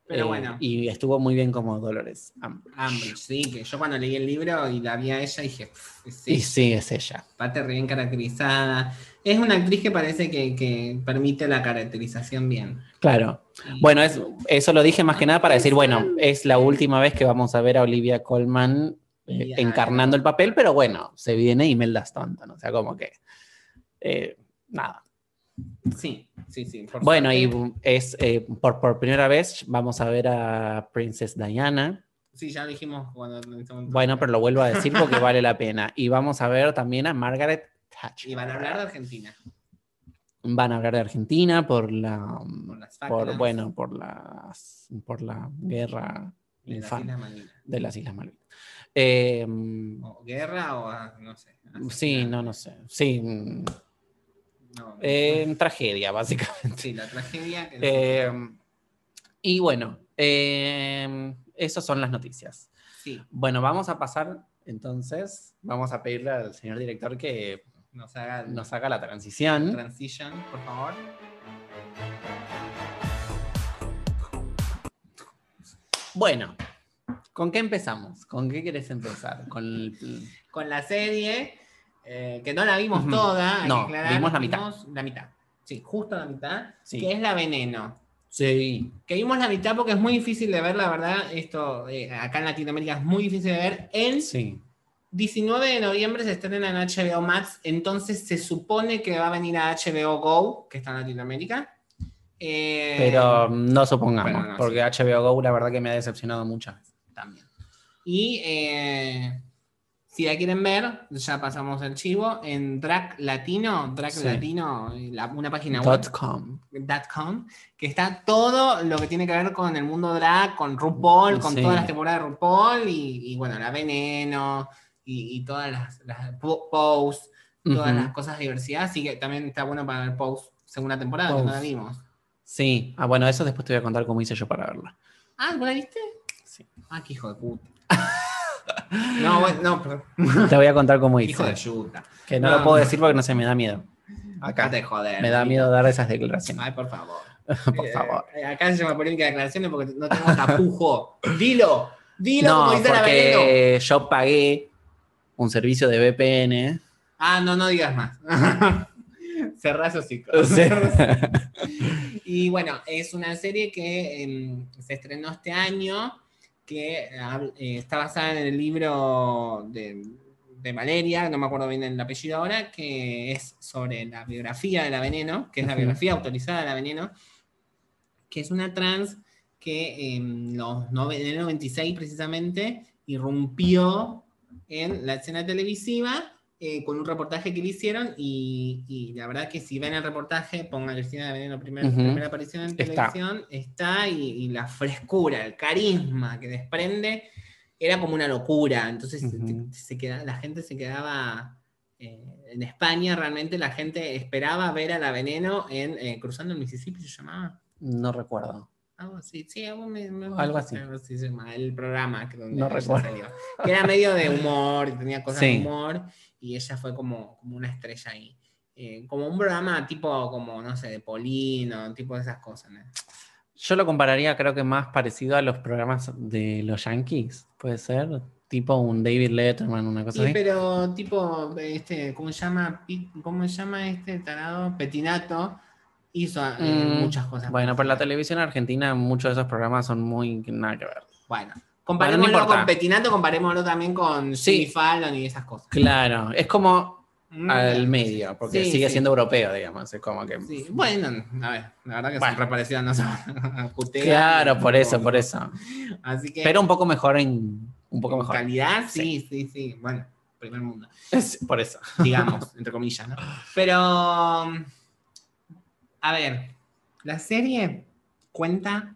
A: Pero
B: eh,
A: bueno,
B: Y estuvo muy bien como Dolores. Umbridge,
A: sí, que yo cuando leí el libro y la vi a ella dije, "Pff, sí,
B: Y sí, es ella.
A: parte re bien caracterizada. Es una actriz que parece que, que permite la caracterización bien.
B: Claro.
A: Y-
B: Bueno, es, eso lo dije más que nada para decir, bueno, es la última vez que vamos a ver a Olivia Colman eh, encarnando el papel, pero bueno, se viene Imelda Staunton, o sea, como que. eh, nada.
A: Sí, sí, sí. por
B: Bueno, y es eh, por, por primera vez vamos a ver a Princess Diana.
A: Sí, ya dijimos cuando.
B: Bueno, pero lo vuelvo a decir porque vale la pena. Y vamos a ver también a Margaret Thatcher.
A: Y van a hablar de Argentina.
B: Van a hablar de Argentina por la
A: Por las
B: por, bueno, por las por la guerra
A: de las
B: infame
A: Islas Malvinas.
B: de las Islas Malvinas. Eh,
A: O guerra o ah, no sé.
B: sí, no, no sé. Sí,
A: No,
B: eh, tragedia, básicamente.
A: sí, la tragedia.
B: Eh, y bueno, eh, esas son las noticias.
A: sí,
B: Bueno, vamos a pasar entonces, vamos a pedirle al señor director que
A: nos haga
B: nos haga la transición.
A: transition, por favor.
B: Bueno, ¿con qué empezamos? ¿Con qué quieres empezar? Con el-
A: Con la serie, eh, que no la vimos toda.
B: No,
A: aclarar,
B: vimos la mitad.
A: vimos La mitad. Sí, justo la mitad.
B: Sí.
A: Que es la veneno.
B: Sí.
A: Que vimos la mitad porque es muy difícil de ver, la verdad. Esto eh, acá en Latinoamérica es muy difícil de ver. El
B: Sí.
A: 19 de noviembre se estrena en HBO Max, entonces se supone que va a venir a HBO Go, que está en Latinoamérica. Eh,
B: Pero no supongamos,
A: Bueno, no,
B: porque HBO Go la verdad que me ha decepcionado muchas veces.
A: también. Y eh, si la quieren ver, ya pasamos el chivo, en Drag Latino, Drag
B: Sí.
A: Latino, la- una página web.
B: Com.
A: .com, que está todo lo que tiene que ver con el mundo drag, con RuPaul, con
B: Sí.
A: todas las temporadas de RuPaul y, y, bueno, la veneno y, y todas las, las todas las cosas de diversidad, así que también está bueno para ver Pose segunda temporada, que no la vimos.
B: Sí. Ah, bueno, eso después te voy a contar cómo hice yo para verla.
A: Ah, ¿vos la viste?
B: sí.
A: Ah, qué hijo de puta. no, bueno, no, perdón.
B: Te voy a contar cómo hice.
A: Hijo de yuta.
B: Que no,
A: No.
B: lo puedo decir porque no se me da miedo.
A: Acá te joder.
B: Me da miedo dar esas declaraciones.
A: Ay, por favor.
B: Por favor.
A: Eh, acá se llama polémica de declaraciones porque no tengo tapujo. Dilo. Dilo
B: No,
A: como dice la veneno.
B: porque yo pagué un servicio de VPN.
A: Ah, no, no digas más. Cerrá esos ciclos.
B: O sea,
A: Y bueno, es una serie que em, se estrenó este año, que hab- eh, está basada en el libro de, de Valeria, no me acuerdo bien el apellido ahora, que es sobre la biografía de la Veneno, que es la biografía autorizada de la Veneno, que es una trans que en, los nove- en el 96 precisamente irrumpió en la escena televisiva eh, con un reportaje que le hicieron y, y la verdad que si ven el reportaje, pongan Cristina de Veneno primer-
B: Ujú.
A: primera aparición en
B: Está.
A: televisión, está y, y la frescura, el carisma que desprende era como una locura. Entonces se-
B: Ujú.
A: se queda- la gente se quedaba... eh, en España realmente la gente esperaba ver a la Veneno en eh, Cruzando el Mississippi, se llamaba.
B: no recuerdo.
A: Algo así, sí, algo, me- me-
B: Algo así.
A: se llama, el programa que donde
B: No recuerdo.
A: salió. Que era medio de humor, tenía cosas de
B: Sí.
A: humor, y ella fue como, como una estrella ahí. Eh, como un programa tipo, como, no sé, de Polino, tipo de esas cosas. ¿no?
B: Yo lo compararía, creo que más parecido a los programas de los Yankees, puede ser. Tipo un David Letterman, una cosa
A: Sí,
B: así.
A: pero tipo, este, ¿cómo se llama? Pi- ¿Cómo se llama este tarado? Petinato hizo eh,
B: Mm,
A: muchas cosas.
B: Bueno, pero la televisión argentina, muchos de esos programas son muy nada que ver.
A: Bueno, comparémoslo
B: importa.
A: con Petinato, comparémoslo también con
B: Sí.
A: Fallon y esas cosas.
B: Claro, es como
A: Mm,
B: al medio, porque
A: Sí,
B: sigue
A: sí.
B: siendo europeo, digamos. Es como que.
A: Sí, bueno, a ver, la verdad que
B: Bueno.
A: son reparecidas no son
B: Claro, por
A: no,
B: eso,
A: no.
B: por eso.
A: Así que
B: Pero un poco mejor en. Un poco
A: en
B: mejor.
A: calidad, sí, sí, sí, Bueno, primer mundo,
B: Es por eso.
A: digamos, entre comillas, ¿no? Pero, a ver, la serie cuenta,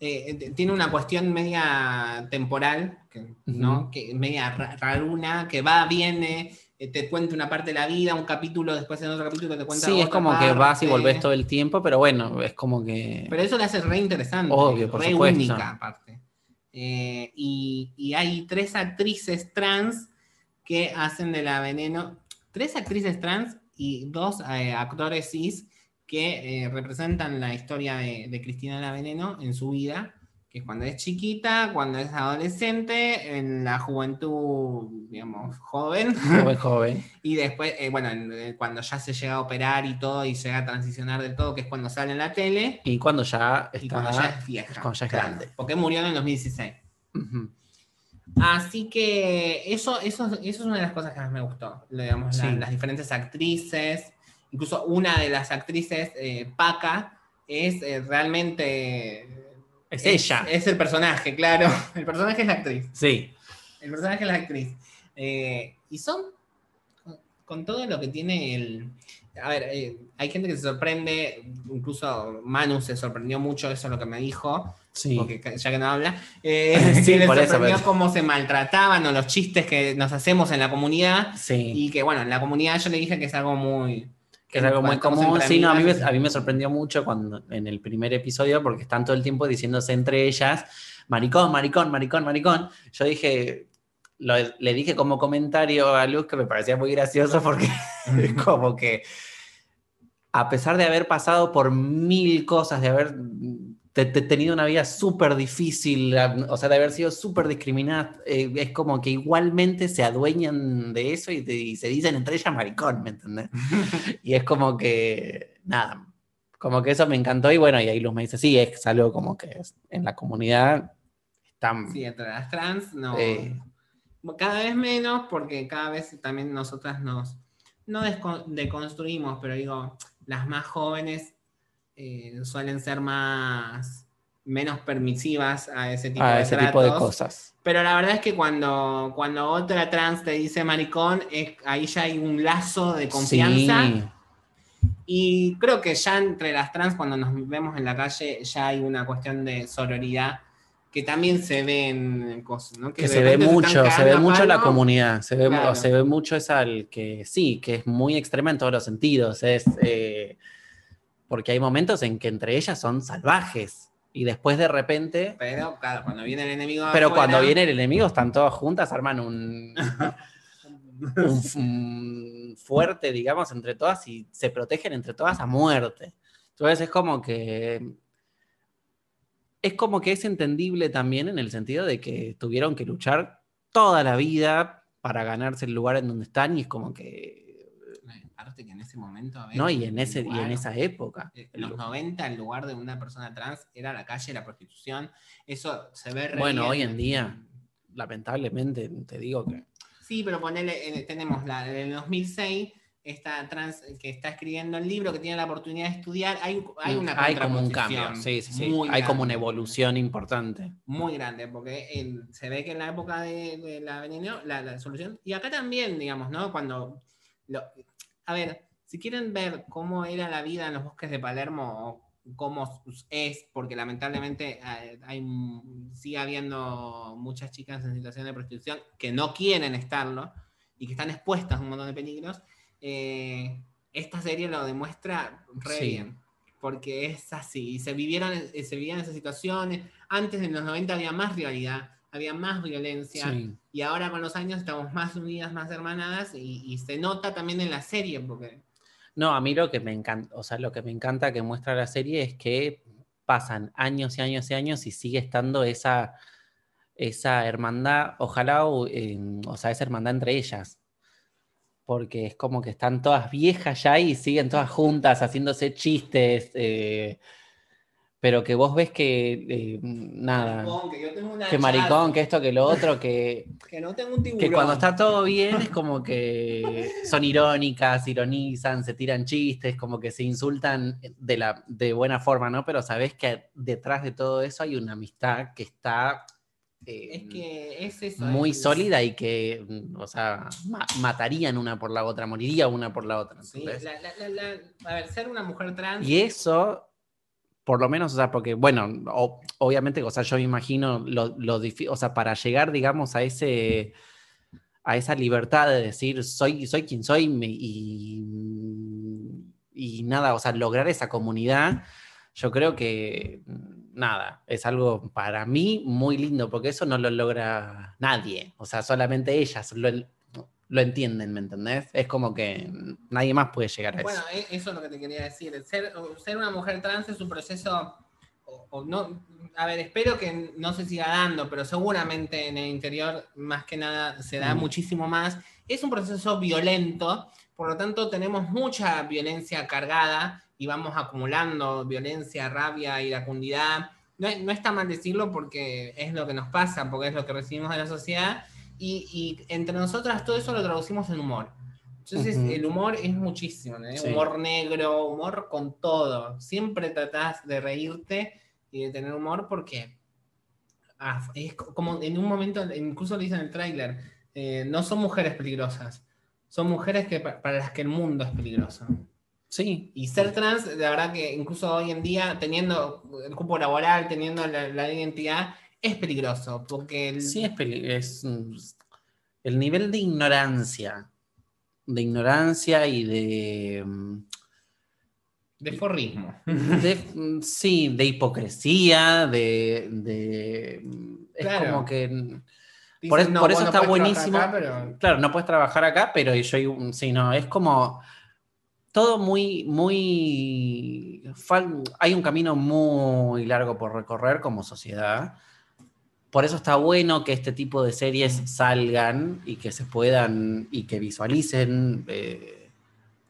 A: eh, tiene una cuestión media temporal, que, ¿no? Que media ra- raruna, que va, viene, eh, te cuenta una parte de la vida, un capítulo, después en otro capítulo te cuenta
B: Sí, es como que vas y volvés todo el tiempo, pero bueno, es como que.
A: Pero eso le hace re interesante.
B: Obvio, por
A: re
B: supuesto.
A: única aparte. Eh, y, y hay tres actrices trans que hacen de la veneno. Tres actrices trans y dos eh, actores cis que eh, representan la historia de, de Cristina la Veneno en su vida, que es cuando es chiquita, cuando es adolescente, en la juventud, digamos, joven,
B: joven, joven.
A: y después, eh, bueno, en- eh, cuando ya se llega a operar y todo y llega a transicionar del todo, que es cuando sale en la tele,
B: Y cuando ya
A: y
B: está.
A: cuando ya es vieja.
B: cuando ya es
A: claro,
B: grande.
A: Porque murió en el 2016.
B: Ujú.
A: Así que eso, eso, eso es una de las cosas que más me gustó. Digamos, la-
B: Sí.
A: las diferentes actrices. Incluso una de las actrices, eh, Paca, es eh, realmente.
B: Es ella.
A: Es el personaje, claro. El personaje es la actriz.
B: Sí.
A: El personaje es la actriz. Eh, y son con, todo lo que tiene el. A ver, hay gente que se sorprende, incluso Manu se sorprendió mucho, eso es lo que me dijo,
B: Sí.
A: porque ya que no habla, eh,
B: Sí,
A: le
B: eso,
A: sorprendió cómo se maltrataban o los chistes que nos hacemos en la comunidad.
B: Sí.
A: Y que bueno, en la comunidad yo le dije que es algo muy.
B: Que es algo muy común. Sí, no, a, mí me,
A: amigas.
B: a mí me sorprendió mucho cuando en el primer episodio, porque están todo el tiempo diciéndose entre ellas, maricón, maricón, maricón, maricón. Yo dije, lo- le dije como comentario a Luz que me parecía muy gracioso porque como que, a pesar de haber pasado por mil cosas, de haber te- te- tenido una vida súper difícil, o sea, de haber sido súper discriminada, eh, es como que igualmente se adueñan de eso y, te- y se dicen entre ellas maricón, ¿me entendés? Y es como que, nada, como que eso me encantó y bueno, y ahí Luz me dice, sí, es algo como que es- en la comunidad están...
A: Sí, entre las trans, no.
B: eh,
A: Cada vez menos, porque cada vez también nosotras nos. No deconstruimos, pero digo, las más jóvenes eh, suelen ser más. menos permisivas a ese tipo
B: a
A: de
B: ese tipo de cosas.
A: Pero la verdad es que cuando, cuando otra trans te dice maricón, es, ahí ya hay un lazo de confianza.
B: Sí,
A: Y creo que ya entre las trans, cuando nos vemos en la calle, ya hay una cuestión de sororidad que también se ve en cosas, ¿no?
B: que se ve mucho, se ve mucho la comunidad, se ve,
A: Claro.
B: se ve mucho esa el que sí, que es muy extrema en todos los sentidos, es eh, porque hay momentos en que entre ellas son salvajes, Y después de repente.
A: Pero, claro, cuando viene el enemigo.
B: Pero
A: afuera,
B: cuando viene el enemigo, están todas juntas, arman un, un, un fuerte, digamos, entre todas y se protegen entre todas a muerte. Entonces es como que. Es como que es entendible también en el sentido de que tuvieron que luchar toda la vida para ganarse el lugar en donde están y es como que.
A: Que en ese momento. ver,
B: ¿No? Y en, ese, y en esa época.
A: eh, En los 90, el lugar de una persona trans era la calle, la prostitución. Eso se ve
B: Bueno, hoy en día, lamentablemente, te digo que.
A: Sí, pero ponele, eh, tenemos la del 2006, esta trans que está escribiendo el libro, que tiene la oportunidad de estudiar. Hay, hay una
B: Mm, hay como un cambio. Sí, sí, sí. Hay como una evolución importante.
A: muy grande, porque en- se ve que en la época de, de la veneno, la, la solución, y acá también, digamos, ¿no? Cuando, lo- a ver, si quieren ver cómo era la vida en los bosques de Palermo, o cómo es, porque lamentablemente eh, hay, sigue habiendo muchas chicas en situación de prostitución que no quieren estarlo y que están expuestas a un montón de peligros, eh, esta serie lo demuestra re
B: Sí.
A: bien porque es así. Se vivieron, eh, se vivían esas situaciones. Antes en los 90 había más rivalidad, había más violencia.
B: Sí.
A: Y ahora con los años estamos más unidas, más hermanadas. Y, y se nota también en la serie, porque
B: No, a mí lo que me encanta, o sea, lo que me encanta que muestra la serie es que pasan años y años y años y sigue estando esa, esa hermandad, ojalá, o, eh, o sea, esa hermandad entre ellas. Porque es como que están todas viejas ya y siguen todas juntas haciéndose chistes, eh, pero que vos ves que eh, nada,
A: Maricón, que yo tengo una
B: que maricón, que esto, que lo otro, que,
A: que no tengo un tiburón.
B: que cuando está todo bien es como que son irónicas, ironizan, se tiran chistes, como que se insultan de, la, de buena forma, ¿no? Pero sabes que detrás de todo eso hay una amistad que está eh,
A: Es que es eso.
B: muy
A: es-
B: sólida y que, mm, o sea, ma- matarían una por la otra, moriría una por la otra.
A: Sí, la- la- a ver, ser una mujer trans.
B: Y eso, por lo menos, o sea, porque, bueno, o- obviamente, o sea, yo me imagino lo, lo o sea, para llegar, digamos, a ese a esa libertad de decir soy, soy quien soy y, y nada, o sea, lograr esa comunidad, yo creo que nada, es algo para mí muy lindo, porque eso no lo logra nadie, o sea, solamente ellas lo, lo entienden, ¿me entendés? Es como que nadie más puede llegar a
A: Bueno,
B: eso.
A: e- eso es lo que te quería decir. Ser, ser una mujer trans es un proceso, o- o no, a ver, espero que no se siga dando, pero seguramente en el interior más que nada se da
B: Mm.
A: muchísimo más. Es un proceso violento, por lo tanto tenemos mucha violencia cargada y vamos acumulando violencia, rabia, iracundidad. No, no está mal decirlo porque es lo que nos pasa, porque es lo que recibimos de la sociedad. Y, y entre nosotras todo eso lo traducimos en humor. Entonces,
B: Ujú.
A: el humor es muchísimo, ¿eh?
B: Sí.
A: Humor negro, humor con todo. Siempre tratás de reírte y de tener humor porque ah, es co- como en un momento, incluso lo dice en el tráiler, eh, no son mujeres peligrosas, son mujeres que, pa- para las que el mundo es peligroso.
B: Sí,
A: Y ser trans, la verdad que incluso hoy en día, teniendo el cupo laboral, teniendo la, la identidad, es peligroso, porque el-
B: Sí, es, peli- es, mm, el nivel de ignorancia, de ignorancia y de, mm,
A: de forrismo.
B: de, mm, sí, de hipocresía, de, de, es
A: Claro.
B: como que,
A: Dicen,
B: Por es- por
A: vos
B: eso está buenísimo.
A: acá, pero-
B: claro, no puedes trabajar acá, pero yo, sí, no, es como todo muy, muy, hay un camino muy largo por recorrer como sociedad. Por eso está bueno que este tipo de series salgan y que se puedan y que visualicen eh,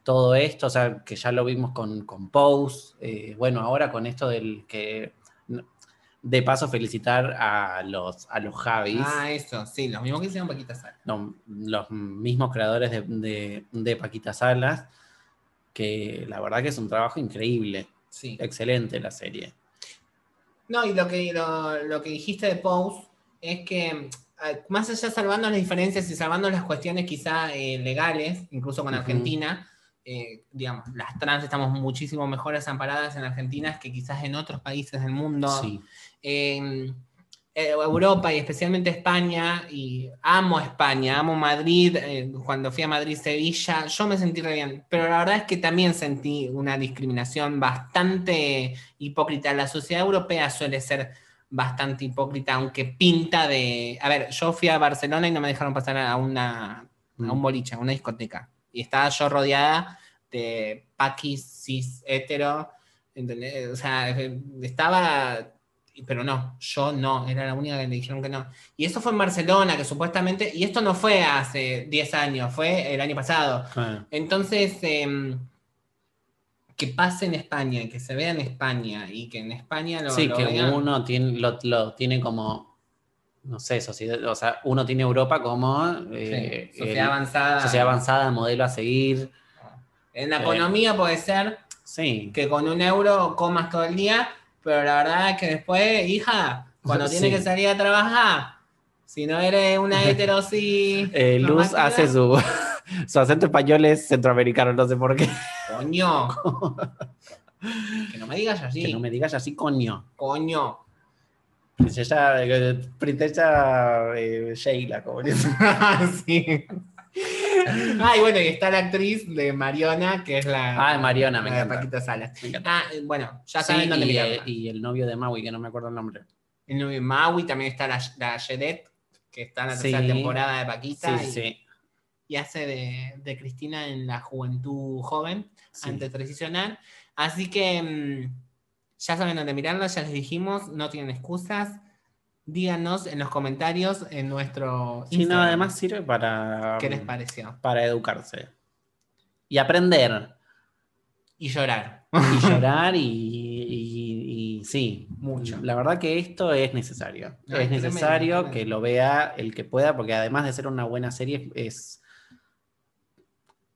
B: todo esto, o sea, que ya lo vimos con, con Pose, eh, bueno, ahora con esto del que, de paso, felicitar a los, a los Javis,
A: Ah, eso, sí, lo mismo que hicieron Paquita Sala.
B: no, los mismos creadores de, de, de Paquita Salas, que la verdad que es un trabajo increíble,
A: Sí.
B: excelente la serie.
A: No, y lo que, lo, lo que dijiste de Pose es que, eh, más allá salvando las diferencias y salvando las cuestiones quizá eh, legales, incluso con. Argentina, eh, digamos, las trans estamos muchísimo mejores amparadas en Argentina que quizás en otros países del mundo.
B: Sí,
A: eh, Europa y especialmente España, y amo España, amo Madrid, eh, cuando fui a Madrid-Sevilla, yo me sentí re bien, pero la verdad es que también sentí una discriminación bastante hipócrita. La sociedad europea suele ser bastante hipócrita, aunque pinta de... A ver, yo fui a Barcelona y no me dejaron pasar a, una, a un
B: Mm.
A: boliche, a una discoteca, y estaba yo rodeada de paquis, cis, hetero, ¿entendés? O sea, estaba pero no, yo no, era la única que le dijeron que no. Y eso fue en Barcelona, que supuestamente, y esto no fue hace 10 años, fue el año pasado.
B: Claro.
A: Entonces, em, que pase en España, que se vea en España y que en España lo,
B: Sí,
A: lo
B: que
A: vean.
B: uno tiene, lo, lo tiene como, no sé, sociedad, o sea, uno tiene Europa como
A: Sí,
B: eh,
A: sociedad
B: el-
A: avanzada.
B: sociedad avanzada, modelo a seguir.
A: En la
B: Eh.
A: economía puede ser
B: Sí,
A: que con un euro comas todo el día, pero la verdad es que después, hija, cuando
B: Sí.
A: tienes que salir a trabajar, si no eres una heterosis.
B: Eh, Luz hace su, su acento español es centroamericano, no sé por qué.
A: Coño. que no me digas así.
B: Que no me digas así, coño.
A: Coño.
B: Princesa, eh, princesa eh, Sheila, como
A: sí. Ah, y bueno, y está la actriz de Mariona, que es la,
B: Ah, Mariona, me
A: la
B: encanta.
A: Paquita Salas. Ah, bueno, ya
B: Sí,
A: saben dónde
B: y, eh, y el novio de Maui, que no me acuerdo el nombre.
A: El novio de Maui también está la, la Jedet, que está en la tercera
B: Sí.
A: temporada de Paquita.
B: Sí,
A: y,
B: sí.
A: y hace de, de Cristina en la juventud joven,
B: sí.
A: antitransicional. Así que mm, ya saben dónde mirarla, ya les dijimos, no tienen excusas. Díganos en los comentarios en nuestro
B: Sí, no,
A: Instagram
B: además sirve para,
A: qué les pareció.
B: para educarse. Y aprender.
A: Y llorar.
B: Y llorar y, y- y sí.
A: Mucho.
B: La verdad que esto es necesario.
A: No,
B: es
A: tremendo,
B: necesario
A: tremendo.
B: que lo vea el que pueda, porque además de ser una buena serie, es.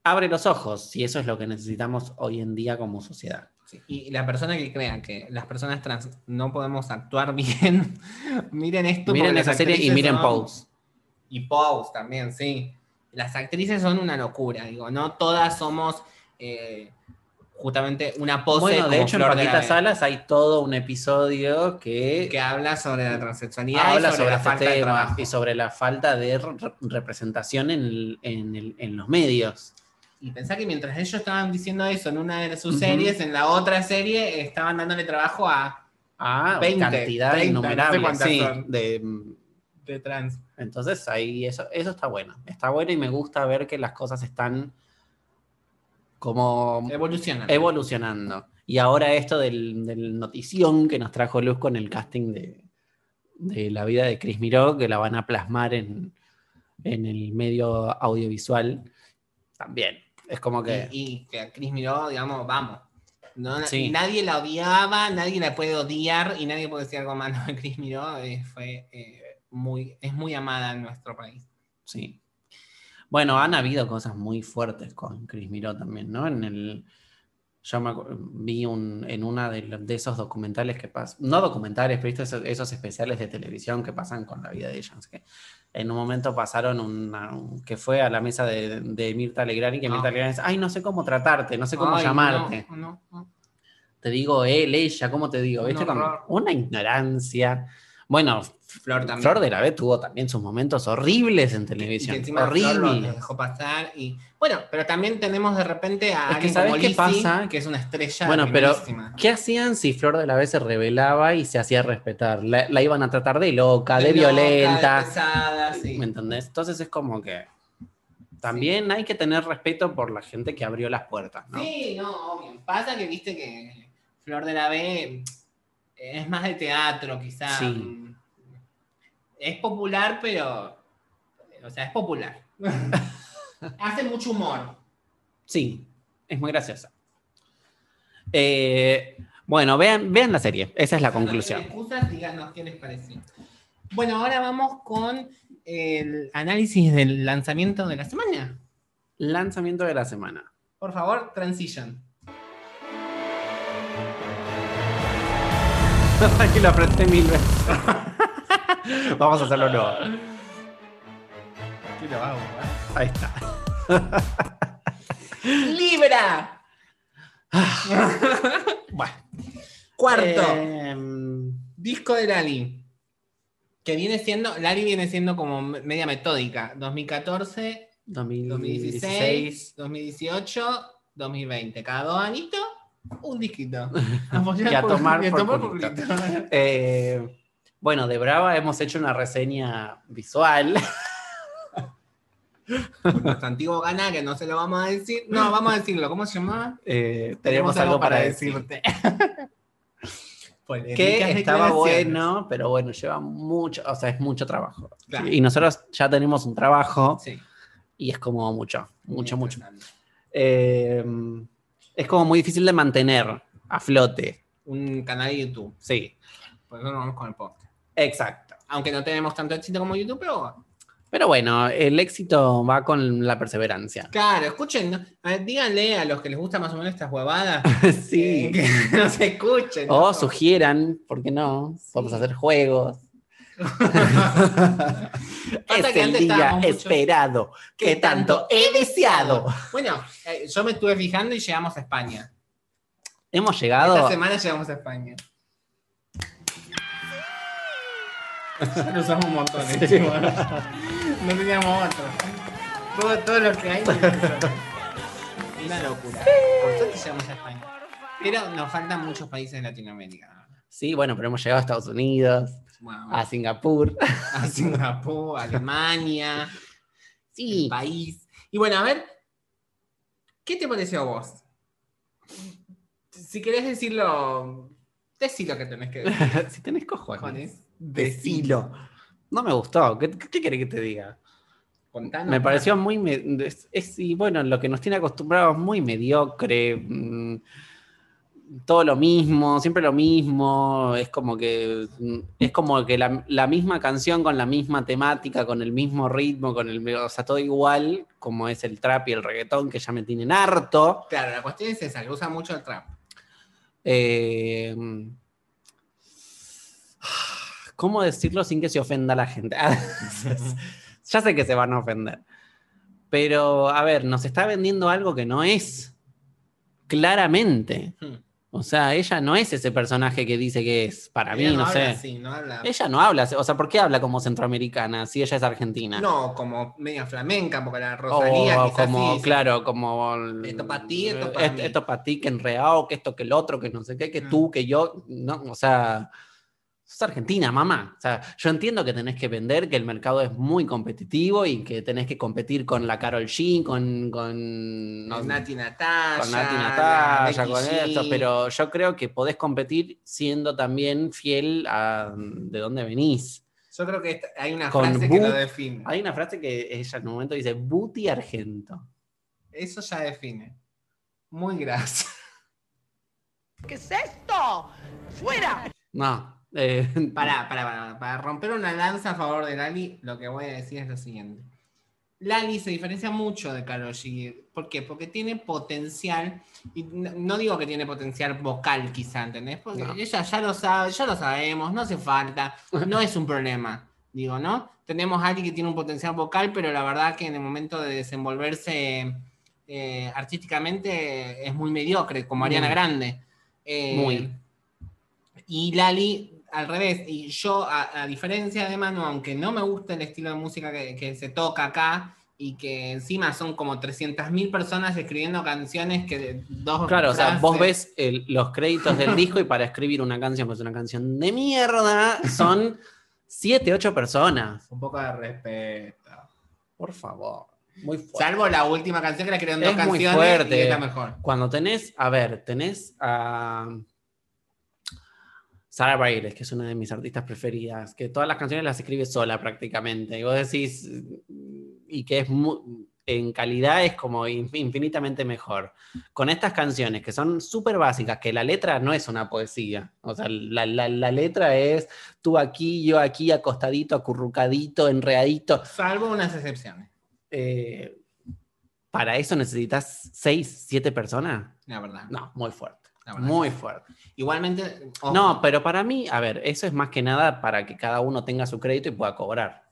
B: Abre los ojos, y eso es lo que necesitamos hoy en día como sociedad.
A: Sí, Y la persona que crea que las personas trans no podemos actuar bien, miren esto.
B: Miren esa serie y miren
A: son-
B: Pose.
A: Y Pose también, sí. Las actrices son una locura, digo, no todas somos eh, justamente una pose.
B: Bueno, de hecho, en
A: Flor de la
B: Paquita
A: B,
B: Salas hay todo un episodio que,
A: que habla sobre la transexualidad
B: habla
A: y sobre,
B: sobre,
A: la
B: este
A: falta de trabajo.
B: y sobre la falta de re- representación en, el- en el- en los medios.
A: Y pensá que mientras ellos estaban diciendo eso en una de sus series, en la otra serie estaban dándole trabajo a
B: Ah,
A: 20,
B: cantidad
A: 30, no sé
B: innumerable.
A: cuántas
B: sí,
A: son.
B: de,
A: de trans.
B: entonces ahí eso, eso está bueno. Está bueno y me gusta ver que las cosas están como
A: Evolucionan.
B: evolucionando. Y ahora esto del, del notición que nos trajo Luz con el casting de, de la vida de Chris Miró, que la van a plasmar en, en el medio audiovisual, también. Es como que...
A: Y, y que a Chris miró, digamos, vamos. No,
B: Sí.
A: Nadie la odiaba, nadie la puede odiar y nadie puede decir algo malo de Chris Miró. eh, fue, eh, muy, es muy amada en nuestro país.
B: Sí. Bueno, han habido cosas muy fuertes con Chris Miró también, ¿no? En el. Yo me vi un, en una de, los- de esos documentales que pasan, no documentales, pero esos, esos especiales de televisión que pasan con la vida de ella. qué. En un momento pasaron una, un- que fue a la mesa de, de Mirta Legrand y que
A: Ah.
B: Mirta Legrand dice, ay, no sé cómo tratarte, no sé cómo
A: Ay,
B: llamarte.
A: no, no, no.
B: Te digo él, ella, ¿cómo te digo? ¿Viste? Como una ignorancia. Bueno,
A: Flor también.
B: Flor de la B tuvo también sus momentos horribles en televisión.
A: encima Flor
B: horribles.
A: dejó pasar. Y, bueno, pero también tenemos de repente a
B: Es que
A: alguien
B: ¿sabes
A: como
B: qué pasa?
A: que es una estrella
B: Bueno, pero. ¿qué hacían si Flor de la B se rebelaba y se hacía respetar? La, la iban a tratar de loca, de,
A: De loca,
B: violenta.
A: de pesada, sí.
B: ¿Me entendés? Entonces es como que también hay que tener respeto por la gente que abrió las puertas, ¿no?
A: Sí, no, obvio. Pasa que viste que Flor de la B es más de teatro, quizás.
B: Sí.
A: Es popular, pero. O sea, es popular. Hace mucho humor.
B: Sí, es muy graciosa. Eh, bueno, vean, vean la serie, esa es la conclusión.
A: excusas, díganos qué les pareció. Bueno, ahora vamos con el análisis del lanzamiento de la semana.
B: Lanzamiento de la semana.
A: Por favor, transition.
B: Aquí lo apreté mil veces. Vamos a hacerlo nuevo.
A: ¿Qué lo hago?
B: Ahí está.
A: ¡Libra!
B: Bueno.
A: Cuarto.
B: Em,
A: Disco de Lali. Que viene siendo, Lali viene siendo como me- media metódica. 2014,
B: 2016.
A: 2016, 2018, 2020. Cada dos añitos, un disquito.
B: Y a tomar
A: y a
B: por
A: tomar
B: culito.
A: culito.
B: Eh, bueno, de Brava hemos hecho una reseña visual.
A: Nuestro antiguo canal, que no se lo vamos a decir. No, vamos a decirlo. ¿Cómo se llama?
B: Eh, tenemos algo para decir.
A: Polémicas
B: Que estaba bueno, pero bueno, lleva mucho, o sea, es mucho trabajo.
A: Claro.
B: Y nosotros ya tenemos un trabajo
A: Sí.
B: y es como mucho, mucho, mucho. Eh, es como muy difícil de mantener a flote.
A: Un canal de YouTube.
B: Sí,
A: Por eso nos vamos con el podcast.
B: Exacto.
A: Aunque no tenemos tanto éxito como YouTube, pero
B: Pero bueno, el éxito va con la perseverancia.
A: claro, escuchen, ¿no? A ver, díganle a los que les gusta más o menos estas huevadas
B: sí.
A: que no se escuchen.
B: O sugieran, ¿por qué no? Vamos a hacer juegos. Es
A: que
B: el día esperado que tanto he deseado.
A: Bueno, eh, yo me estuve fijando y llegamos a España.
B: Hemos
A: Esta
B: llegado.
A: semana llegamos a España. lo usamos un montón,
B: Sí.
A: chicos. No teníamos otro. Todo, todo lo que hay. Una locura. Por suerte llegamos a España. Pero nos faltan muchos países de Latinoamérica.
B: Sí, bueno, pero hemos llegado a Estados Unidos,
A: Bueno,
B: a Singapur.
A: a Singapur, Alemania, el
B: Sí.
A: país. Y bueno, a ver, ¿qué te pareció a vos? Si querés decirlo, decí lo que tenés que decir.
B: si tenés cojones,
A: cojones.
B: Decilo. No me gustó. ¿Qué, qué querés que te diga?
A: Contanos
B: Me pareció muy. es, es- y bueno, lo que nos tiene acostumbrados muy mediocre. mm, todo lo mismo, siempre lo mismo. Es como que. mm, Es como que la, la misma canción con la misma temática, con el mismo ritmo, con el. O sea, todo igual, como es el trap y el reggaetón, que ya me tienen harto.
A: Claro, la cuestión es esa, que usa mucho el trap.
B: Eh, ¿Cómo decirlo sin que se ofenda la gente? ya sé que se van a ofender. Pero, a ver, nos está vendiendo algo que no es. Claramente.
A: Hmm.
B: O sea, ella no es ese personaje que dice que es. Para
A: Ella
B: mí, no,
A: habla
B: sé.
A: así, no habla.
B: Ella no habla. O sea, ¿por qué habla como centroamericana si ella es argentina?
A: No, como media flamenca, porque la Rosalía
B: O como,
A: sí,
B: claro, como.
A: Esto pa' ti, esto pa' mí.
B: Esto para ti, que enreado, que esto, que el otro, que no sé qué, que
A: Mm.
B: tú, que yo. No, o sea. Sos argentina, mamá. O sea, yo entiendo que tenés que vender, que el mercado es muy competitivo y que tenés que competir con la Carol G, con. con no,
A: Con Nati Natalia.
B: con Nati
A: Becky
B: con esto, pero yo creo que podés competir siendo también fiel a de dónde venís.
A: Yo creo que esta- hay una
B: Con
A: frase que lo define.
B: Hay una frase que ella en un momento dice, Booty Argento.
A: Eso ya define. Muy grasa.
C: ¿Qué es esto? ¡Fuera!
B: No. Eh,
A: Para, para, para, para romper una lanza a favor de Lali, lo que voy a decir es lo siguiente. Lali se diferencia mucho de Karol G. ¿Por qué? Porque tiene potencial, y no, digo que tiene potencial vocal quizá, ¿entendés? Porque
B: No.
A: ella ya lo sabe, ya lo sabemos, no hace falta, no es un problema, digo, ¿no? Tenemos a alguien que tiene un potencial vocal, pero la verdad que en el momento de desenvolverse eh, artísticamente es muy mediocre, como Ariana. Grande. Eh,
B: Muy.
A: Y Lali, al revés. Y yo, a, a diferencia de Manu, aunque no me gusta el estilo de música que, que se toca acá, y que encima son como 300.000 personas escribiendo canciones que dos
B: Claro, o sea, vos ves el- los créditos del disco y para escribir una canción que es una canción de mierda, son siete, ocho personas.
A: Un poco de respeto.
B: Por favor. Muy fuerte.
A: Salvo la última canción que la crearon dos
B: Es muy
A: canciones
B: fuerte.
A: y es la mejor.
B: Cuando tenés, a ver, tenés a Sarah Bareilles, que es una de mis artistas preferidas, que todas las canciones las escribe sola prácticamente. Y vos decís, y que es mu- en calidad es como in- infinitamente mejor. Con estas canciones que son súper básicas, que la letra no es una poesía. O sea, la, la- la letra es tú aquí, yo aquí, acostadito, acurrucadito, enredadito.
A: Salvo unas excepciones,
B: Eh, ¿Para eso necesitas seis, siete personas?
A: la verdad.
B: No, muy fuerte. Muy fuerte.
A: Igualmente. ojo,
B: No, pero para mí, a ver, eso es más que nada para que cada uno tenga su crédito y pueda cobrar.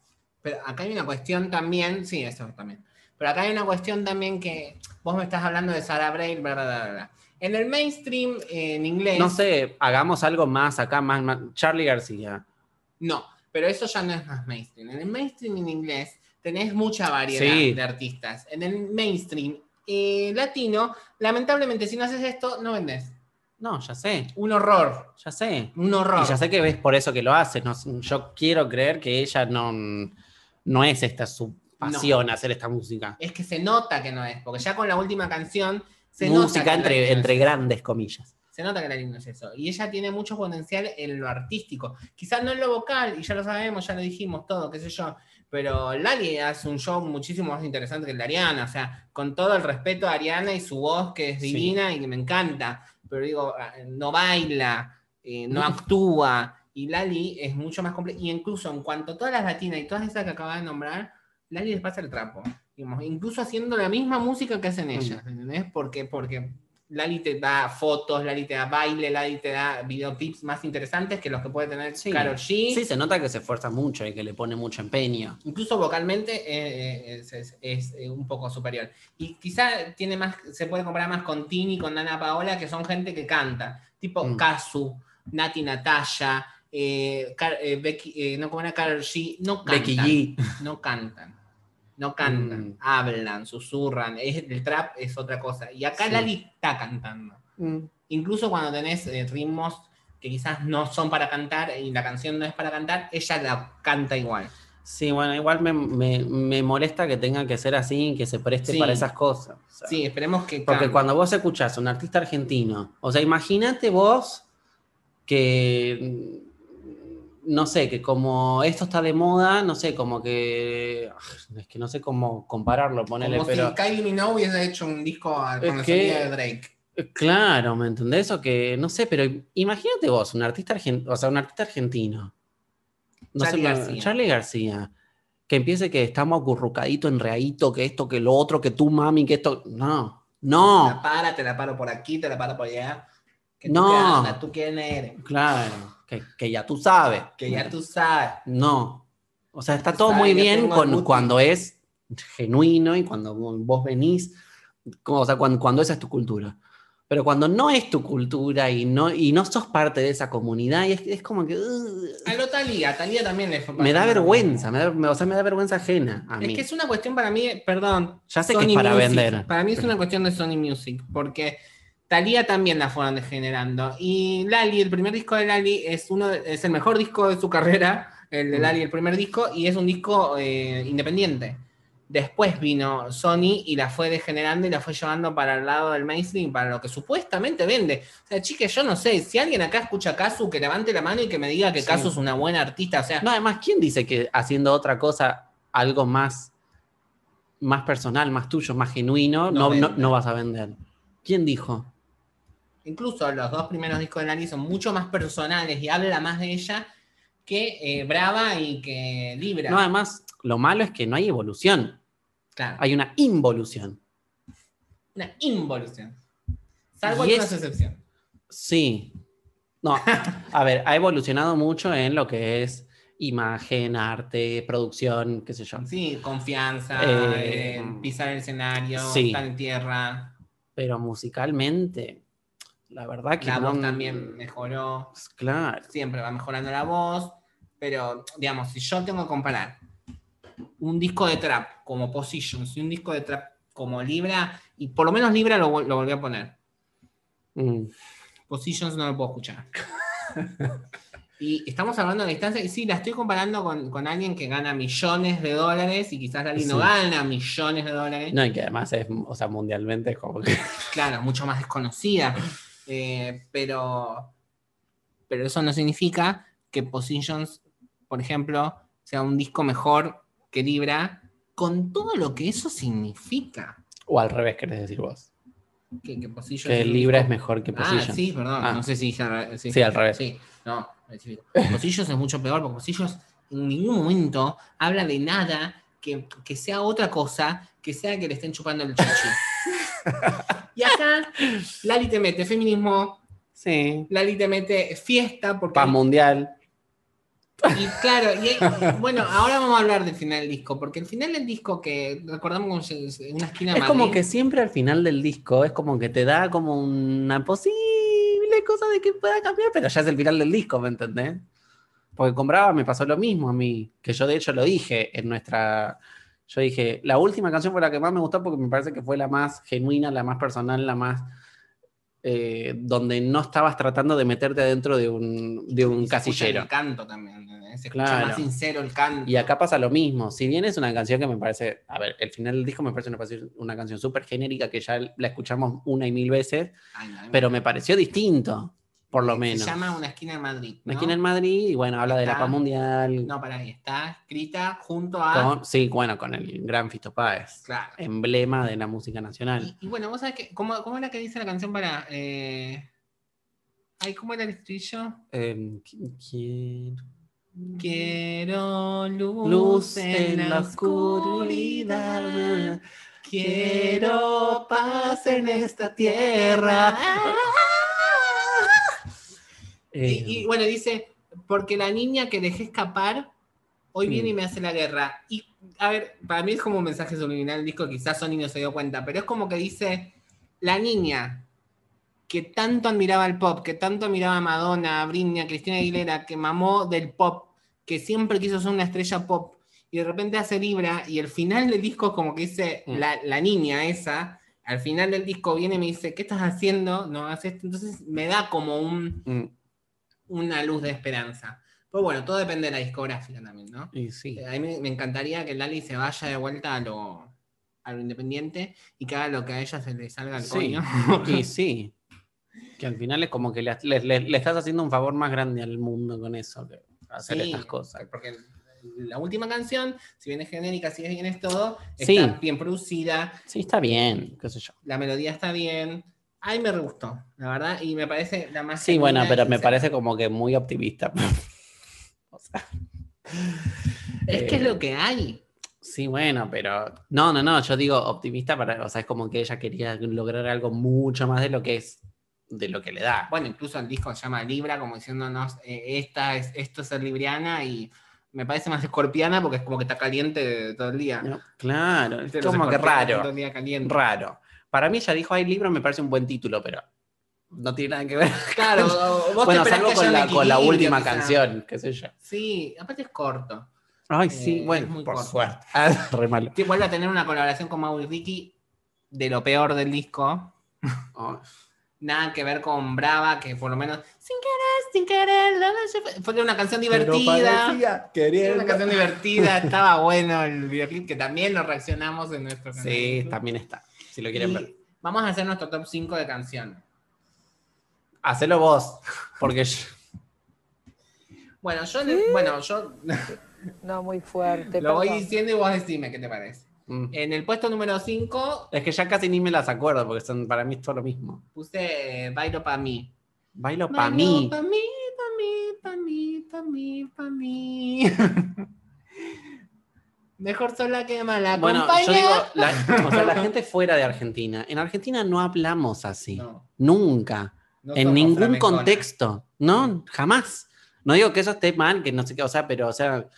A: Pero acá hay una cuestión también, sí, eso también. Pero acá hay una cuestión también que vos me estás hablando de Sarah Braille, bla, bla, bla, bla. En el mainstream, eh, en inglés.
B: No sé, hagamos algo más acá, más, más- Charlie García.
A: No, pero eso ya no es más mainstream. En el mainstream en inglés tenés mucha variedad
B: Sí.
A: de artistas. En el mainstream eh, latino, lamentablemente, si no haces esto, no vendes.
B: No, ya sé,
A: Un horror.
B: ya sé.
A: Un horror.
B: Y ya sé que ves por eso que lo hace. No, yo quiero creer que ella no, no es esta su pasión hacer esta música.
A: Es que se nota que no es, porque ya con la última canción se nota
B: música entre, entre
A: es-
B: grandes comillas.
A: Se nota que la lindo es eso. Y ella tiene mucho potencial en lo artístico. Quizás no en lo vocal, y ya lo sabemos, ya lo dijimos todo, qué sé yo. Pero Lali hace un show muchísimo más interesante que el de Ariana. O sea, con todo el respeto a Ariana y su voz que es
B: Sí.
A: divina y que me encanta. Pero digo, ah, no baila, eh, no
B: Mm.
A: actúa. Y Lali es mucho más compleja. Y incluso en cuanto a todas las latinas y todas esas que acabas de nombrar, Lali les pasa el trapo. Digamos, incluso haciendo la misma música que hacen ellas. ¿Entendés? Porque, porque Lali te da fotos, Lali te da baile, Lali te da videoclips más interesantes que los que puede tener
B: Sí.
A: Karol G.
B: Sí, se nota que se esfuerza mucho y que le pone mucho empeño.
A: Incluso vocalmente eh, eh, es, es- es, eh, un poco superior. Y quizá tiene más, se puede comparar más con Tini, con Ana Paola, que son gente que canta. Tipo
B: Mm.
A: Kazu, Nati Natalia, eh, Car- eh, Becky, eh, no como era Karol G, no cantan.
B: Becky G.
A: No cantan. No cantan,
B: Mm.
A: hablan, susurran. Es, el trap es otra cosa. Y acá
B: Sí.
A: Lali está cantando. Incluso cuando tenés eh, ritmos que quizás no son para cantar y la canción no es para cantar, ella la canta igual.
B: Sí, bueno, igual me, me- me molesta que tenga que ser así que se preste
A: Sí.
B: para esas cosas. O sea,
A: Sí, esperemos que
B: Porque
A: cambie.
B: cuando vos escuchás a un artista argentino, o sea, imagínate vos que, mm, no sé, que como esto está de moda, no sé, como que, ah, es que no sé cómo compararlo, ponele,
A: Como
B: pero...
A: si Kylie Minogue hubiese hecho un disco con el
B: que-
A: de Drake.
B: Eh, Claro, ¿me entendés? O que, no sé, pero imagínate vos, un artista argentino, o sea, un artista argentino. No
A: Charly
B: sé,
A: García.
B: Charlie García. Que empiece que estamos acurrucadito, enreadito, que esto, que lo otro, que tú, mami, que esto. No,
A: La
B: no,
A: para, te la paro por aquí, te la paro por allá. Que tú
B: No.
A: qué andas, tú quién eres.
B: claro, que, que ya tú sabes.
A: Que ya tú sabes.
B: No. O sea, está todo muy
A: que
B: bien con- cuando es genuino y cuando vos venís, como, o sea, cuando, cuando esa es tu cultura. Pero cuando no es tu cultura y no, y no sos parte de esa comunidad, y es, es como que... uh,
A: A lo Talía, Talía también le fue
B: me da vergüenza, me da- o sea, me da vergüenza ajena a
A: Es
B: mí.
A: que es una cuestión para mí, perdón.
B: Ya sé que
A: Sony
B: es para
A: Music.
B: vender.
A: Para mí es una cuestión de Sony Music, porque Talía también la fueron degenerando. Y Lali, el primer disco de Lali es uno es el mejor disco de su carrera, el de
B: Mm.
A: Lali, el primer disco, y es un disco eh, independiente. Después vino Sony y la fue degenerando y la fue llevando para el lado del mainstream, para lo que supuestamente vende. O sea, chiques, yo no sé, si alguien acá escucha a Kazu, que levante la mano y que me diga que
B: Sí.
A: Kazu es una buena artista. O sea,
B: No, además, ¿quién dice que haciendo otra cosa, algo más, más personal, más tuyo, más genuino,
A: No
B: no, no vas a vender? ¿Quién dijo?
A: Incluso los dos primeros discos de Lali son mucho más personales y habla más de ella que eh, Brava y que Libra.
B: No, además, lo malo es que no hay evolución,
A: claro,
B: hay una involución.
A: una involución. Salvo algunas
B: es-
A: excepciones.
B: Sí. No, a ver, ha evolucionado mucho en lo que es imagen, arte, producción, qué sé yo.
A: Sí, confianza,
B: Eh,
A: eh, pisar el escenario,
B: sí.
A: estar en tierra.
B: Pero musicalmente, la verdad que
A: La
B: no-
A: voz también mejoró.
B: Claro.
A: Siempre va mejorando la voz. Pero, digamos, si yo tengo que comparar un disco de trap como Positions y un disco de trap como Libra, y por lo menos Libra lo, lo volví a poner.
B: Mm.
A: Positions no lo puedo escuchar. y estamos hablando de distancia, y sí, la estoy comparando con, con alguien que gana millones de dólares y quizás alguien no
B: Sí.
A: gana millones de dólares.
B: No, y que además es, o sea, mundialmente es como que.
A: Claro, mucho más desconocida. Eh, pero, pero eso no significa que Positions, por ejemplo, sea un disco mejor que Libra, con todo lo que eso significa.
B: O al revés, querés decir vos.
A: Que, Positions
B: Libra es mejor que
A: Ah,
B: Position.
A: sí, perdón.
B: Ah.
A: No sé si dije al revés, sí.
B: Sí, al revés.
A: Sí, no. Posillos es mucho peor porque Posillos en ningún momento habla de nada que, que sea otra cosa que sea que le estén chupando el chichi. y acá Lali te mete feminismo,
B: Sí.
A: Lali te mete fiesta, porque.
B: Paz mundial.
A: Y claro, y hay- bueno, ahora vamos a hablar del final del disco, porque el final del disco que recordamos se- una esquina de
B: Es como que siempre al final del disco es como que te da como una posible cosa de que pueda cambiar, pero ya es el final del disco, ¿me entendés? Porque con Brava me pasó lo mismo a mí, que yo de hecho lo dije en nuestra... Yo dije, la última canción fue la que más me gustó porque me parece que fue la más genuina, la más personal, la más... eh, donde no estabas tratando de meterte dentro de un, de un casillero.
A: El canto también. ¿entendés? Se escucha
B: Claro.
A: más sincero el canto.
B: Y acá pasa lo mismo. Si bien es una canción que me parece, a ver, el final del disco me parece una, una canción súper genérica que ya la escuchamos una y mil veces,
A: Ay, no,
B: pero me pareció distinto, por lo
A: Se
B: menos.
A: llama Una esquina en Madrid.
B: Una esquina en Madrid y bueno, habla de la paz mundial.
A: No, para ahí. Está escrita junto a.
B: con- sí, bueno, con el gran Fito Páez,
A: Claro.
B: emblema de la música nacional.
A: Y, y bueno, vos sabés que. ¿Cómo, cómo era que dice la canción para.? Eh... Ay, ¿cómo era el estribillo?
B: Eh, qui- quiero-
A: Quiero luz,
B: Luz
A: en la oscuridad. Quiero paz en esta tierra.
B: Eh,
A: Y, y, bueno, dice, porque la niña que dejé escapar, hoy viene
B: Mm.
A: y me hace la guerra. Y, a ver, para mí es como un mensaje subliminal el disco, quizás Sony no se dio cuenta, pero es como que dice, la niña que tanto admiraba el pop, que tanto admiraba a Madonna, a Britney, a Cristina Aguilera, que mamó del pop, que siempre quiso ser una estrella pop, y de repente hace Libra, y el final del disco es como que dice,
B: Mm.
A: la, la niña esa, al final del disco viene y me dice, ¿qué estás haciendo? No haces esto. Entonces me da como un
B: mm,
A: una luz de esperanza. Pero bueno, todo depende de la discográfica también, ¿no?
B: y sí.
A: A mí me, me encantaría que Lali se vaya de vuelta a lo, a lo independiente y que haga lo que a ella se le salga al
B: Sí.
A: coño.
B: Y sí. Que al final es como que le, le- le- le estás haciendo un favor más grande al mundo con eso, que hacer
A: Sí,
B: estas cosas.
A: Porque la última canción, si bien es genérica, si bien es todo, está
B: Sí.
A: bien producida,
B: Sí, está bien, qué sé yo.
A: la melodía está bien. A mí me re gustó, la verdad, y me parece la más.
B: Sí, bueno, pero me parece como que muy optimista. O sea,
A: Es que
B: eh,
A: es lo que hay.
B: Sí, bueno, pero. No, no, no, yo digo optimista para. O sea, es como que ella quería lograr algo mucho más de lo que es. de lo que le da.
A: Bueno, incluso el disco se llama Libra, como diciéndonos, eh, esta es, esto es ser libriana y me parece más escorpiana porque es como que está caliente todo el día.
B: ¿no? Claro, es como que raro.
A: Todo el día caliente.
B: Raro. Para mí ella dijo, hay libro, me parece un buen título, pero no tiene nada que ver.
A: Claro, vos te
B: bueno,
A: esperás
B: salvo con la, con la última
A: quizá.
B: canción, qué sé yo.
A: Sí, aparte es corto.
B: Ay,
A: Eh,
B: sí,
A: es
B: bueno,
A: muy
B: por
A: corto.
B: suerte. Ah, re malo.
A: Sí, vuelve a tener una colaboración con Maui Ricky de lo peor del disco.
B: Oh,
A: Nada que ver con Brava, que por lo menos, sin querer, sin querer, la fue- una canción divertida. Era una canción divertida, estaba bueno el videoclip que también lo reaccionamos en nuestro canal.
B: Sí, también está. Si lo quieren
A: Y
B: ver.
A: Vamos a hacer nuestro top 5 de canciones.
B: Hacelo vos, porque yo-
A: Bueno, yo, le- bueno, yo
C: No, muy fuerte.
A: lo voy diciendo y vos decime qué te parece.
B: Mm.
A: En el puesto número 5
B: Es que ya casi ni me las acuerdo, porque son para mí es todo lo mismo.
A: puse eh, Bailo pa' mí.
B: Bailo para
A: Bailo
B: mí.
A: Pa' mí, pa' mí, pa' mí, pa' mí, pa' mí. Mejor sola que mal
B: Bueno, yo digo, la, o sea, la gente fuera de Argentina. En Argentina no hablamos así.
A: No,
B: Nunca.
A: no
B: en ningún contexto. No, jamás. No digo que eso esté mal, que no sé qué, o sea, pero, o sea,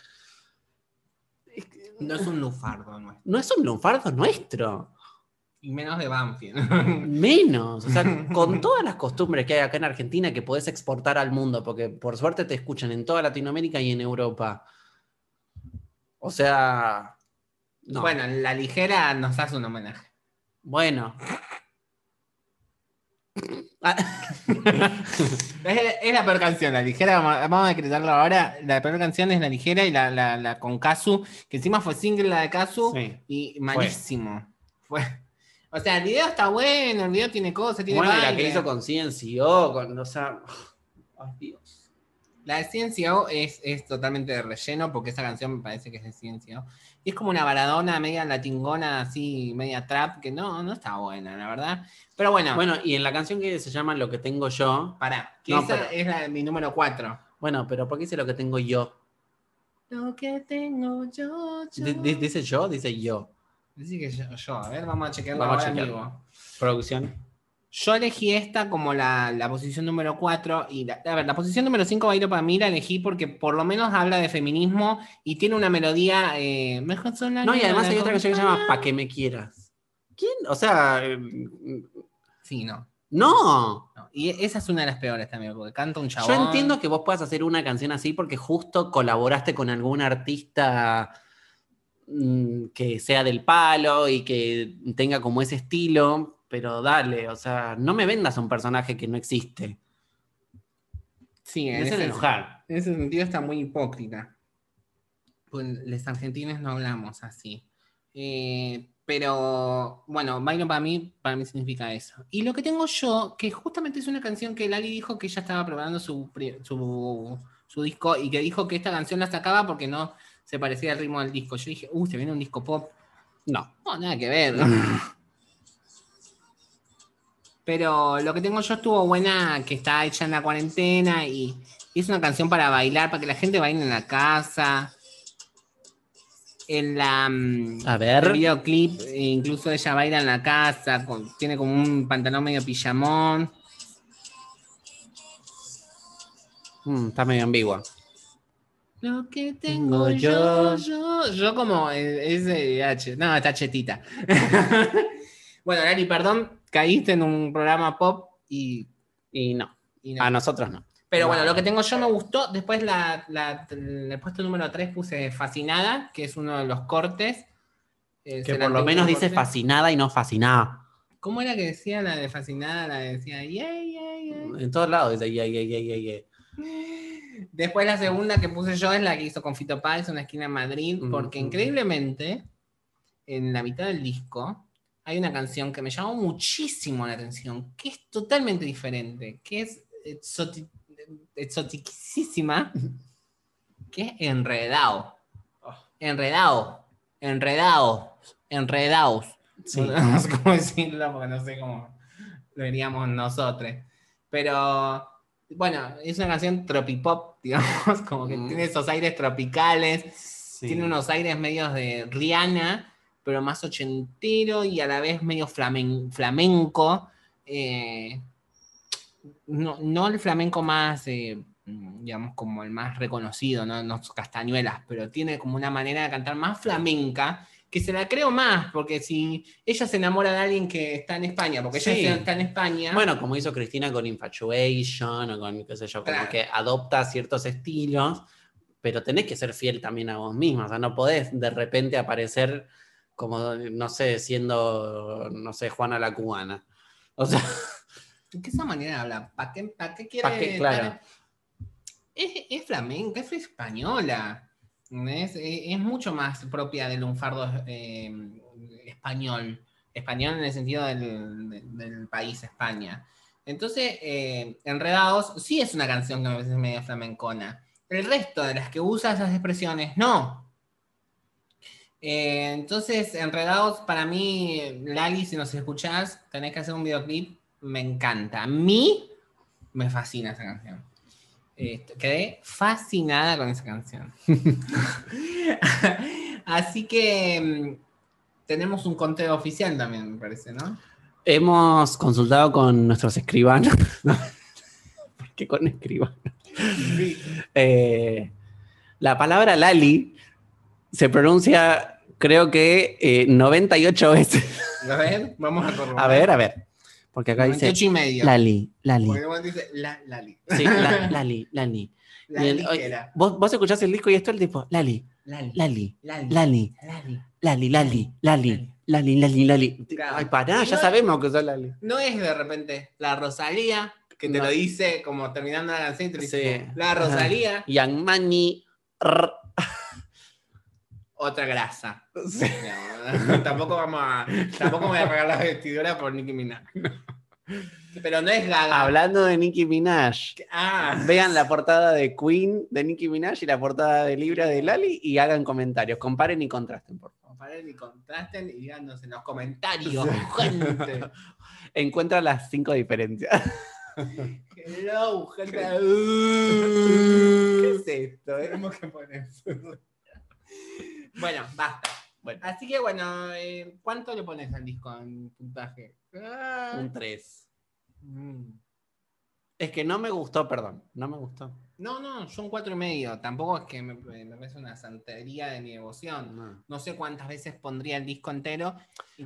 A: No es un lufardo nuestro.
B: no es un lunfardo nuestro.
A: Y menos de Banfield.
B: Menos. O sea, con todas las costumbres que hay acá en Argentina que podés exportar al mundo, porque por suerte te escuchan en toda Latinoamérica y en Europa. O sea. No.
A: Bueno, la ligera nos hace un homenaje.
B: Bueno. Ah,
A: Es, es la peor canción, la ligera, vamos a- vamos a decretarlo ahora. La peor canción es la ligera y la, la, la con Kazu, que encima fue single la de Kazu
B: sí.
A: y malísimo. Fue. O sea, el video está bueno, el video tiene cosas, tiene
B: Bueno, la que hizo con CNCO, con, o sea. Ay, Dios.
A: La de CNCO es, es totalmente de relleno porque esa canción me parece que es de CNCO. Y es como una baladona media latingona, así, media trap, que no, no está buena, la verdad. Pero bueno,
B: Bueno, y en la canción que se llama Lo que tengo yo.
A: pará, que
B: No,
A: esa
B: pero-
A: es la mi número 4.
B: Bueno, pero ¿por qué dice lo que tengo yo?
A: Lo que tengo yo, yo.
B: Di- di- ¿Dice yo? Dice yo.
A: Dice que yo, yo, a ver, vamos a chequearlo
B: Vamos a
A: ahora
B: chequearlo. Producción.
A: Yo elegí esta como la, la posición número 4 y la, a ver, la posición número 5 bailo para mí la elegí porque por lo menos habla de feminismo y tiene una melodía eh, mejor sola
B: No, y además hay otra canción que se llama. Pa' que me quieras. ¿Quién? O sea, eh,
A: Sí, no.
B: No.
A: No, Y esa es una de las peores también, porque canta un chabón.
B: Yo entiendo que vos puedas hacer una canción así porque justo colaboraste con algún artista mm, que sea del palo y que tenga como ese estilo, pero dale, o sea, no me vendas un personaje que no existe.
A: Sí, en
B: hacen
A: ese,
B: enojar.
A: en ese sentido está muy hipócrita. Pues los argentinos no hablamos así. Eh, pero bueno, bailo para mí, para mí significa eso. Y lo que tengo yo, que justamente es una canción que Lali dijo que ella estaba preparando su, su disco y que dijo que esta canción la sacaba porque no se parecía al ritmo del disco. Yo dije, uh, se viene un disco pop.
B: No.
A: No, nada que ver. Pero lo que tengo yo estuvo buena, que está hecha en la cuarentena y, y es una canción para bailar, para que la gente baile en la casa. En la mm, el videoclip, eh, incluso ella baila en la casa, con- tiene como un pantalón medio pijamón.
B: Mm, está medio ambigua.
A: Lo que tengo yo, yo, yo como eh, es H. No, está chetita. bueno, Lali, perdón, caíste en un programa pop y,
B: Y no.
A: y no.
B: A nosotros no.
A: Pero bueno,
B: No.
A: lo que tengo yo me gustó. Después la, la- el puesto número 3 puse Fascinada, que es uno de los cortes. Eh,
B: Que por lo menos
A: en
B: dice
A: corte.
B: fascinada y no fascinada.
A: ¿Cómo era que decía la de Fascinada? La decía, yay, yay, yay.
B: En todos lados dice, yeah, yeah, yeah, yeah, yeah.
A: Después la segunda que puse yo es la que hizo con Fito Páez, una esquina en Madrid,
B: Mm,
A: porque
B: mm.
A: increíblemente, en la mitad del disco, hay una canción que me llamó muchísimo la atención, que es totalmente diferente, que es exoti- exoticísima, que es Enredado. Enredado, enredado, enredados.
B: Sí.
A: No, no sé cómo decirlo porque no sé cómo lo diríamos nosotros. Pero bueno, es una canción tropipop, digamos, como que
B: Mm.
A: tiene esos aires tropicales,
B: Sí.
A: tiene unos aires medios de Rihanna, pero más ochentero y a la vez medio flamen- flamenco. eh, no, no el flamenco más, eh, digamos, como el más reconocido, ¿no? no castañuelas, pero tiene como una manera de cantar más flamenca, que se la creo más, porque si ella se enamora de alguien que está en España, porque
B: Sí.
A: ella está en España,
B: Bueno, como hizo Cristina con Infatuation o con, qué sé yo, como
A: Claro.
B: que adopta ciertos estilos, pero tenés que ser fiel también a vos misma. O sea, no podés de repente aparecer como, no sé, siendo, no sé, Juana la Cubana. O sea,
A: ¿qué esa manera de hablar? ¿Para qué, pa' qué quiere
B: ¿Pa' qué?
A: estar-
B: Claro.
A: Es, es flamenca, es española. Es, es mucho más propia del lunfardo eh, español. Español en el sentido del, del- del país España. Entonces, eh, Enredados sí es una canción que me parece medio flamencona. El resto de las que usa esas expresiones, no. Eh, entonces, Enredados, para mí, Lali, si nos escuchás, tenés que hacer un videoclip. Me encanta. A mí me fascina esa canción. Este, quedé fascinada con esa canción. Así que mm, tenemos un conteo oficial también, me parece, ¿no?
B: hemos consultado con nuestros escribanos. ¿Por qué con escribanos? Eh, la palabra Lali se pronuncia, creo que eh, 98 veces.
A: A ver, vamos a corroborar.
B: A ver, a ver. Porque acá dice
A: 98 y medio.
B: Lali, Lali.
A: Porque dice la, Lali.
B: Sí, la- Lali, Lali.
A: La
B: Y el-
A: ligera.
B: vos, vos escuchás el disco y esto el tipo, Lali,
A: Lali.
B: Lali,
A: Lali.
B: Lali,
A: Lali.
B: Lali, Lali, Lali, Lali, Lali, Lali.
A: Claro.
B: Ay, pará, ya
A: No-
B: sabemos que sos Lali.
A: No es de repente la Rosalía, que te
B: No.
A: lo dice como terminando la canción y te dice
B: Sí.
A: la Rosalía,
B: Young Money. rr.
A: Otra grasa. No, tampoco vamos a. Tampoco voy a pagar la vestidura por Nicki Minaj. Pero no es Gaga.
B: Hablando de Nicki Minaj.
A: Ah,
B: Vean la portada de Queen de Nicki Minaj y la portada de Libra de Lali y hagan comentarios. Comparen y contrasten, por favor.
A: comparen y contrasten y díganos en los comentarios, gente.
B: Encuentra las cinco diferencias.
A: Hello, gente.
B: ¿Qué es esto? eh?
A: Tenemos que poner. Bueno, basta.
B: Bueno,
A: Así que bueno, eh, ¿cuánto le pones al disco en puntaje? Ah.
B: un 3.
A: Mm.
B: Es que no me gustó, perdón. No me gustó.
A: No, no, son cuatro y medio. Tampoco es que me, me parece una santería de mi devoción.
B: No.
A: No sé cuántas veces pondría el disco entero.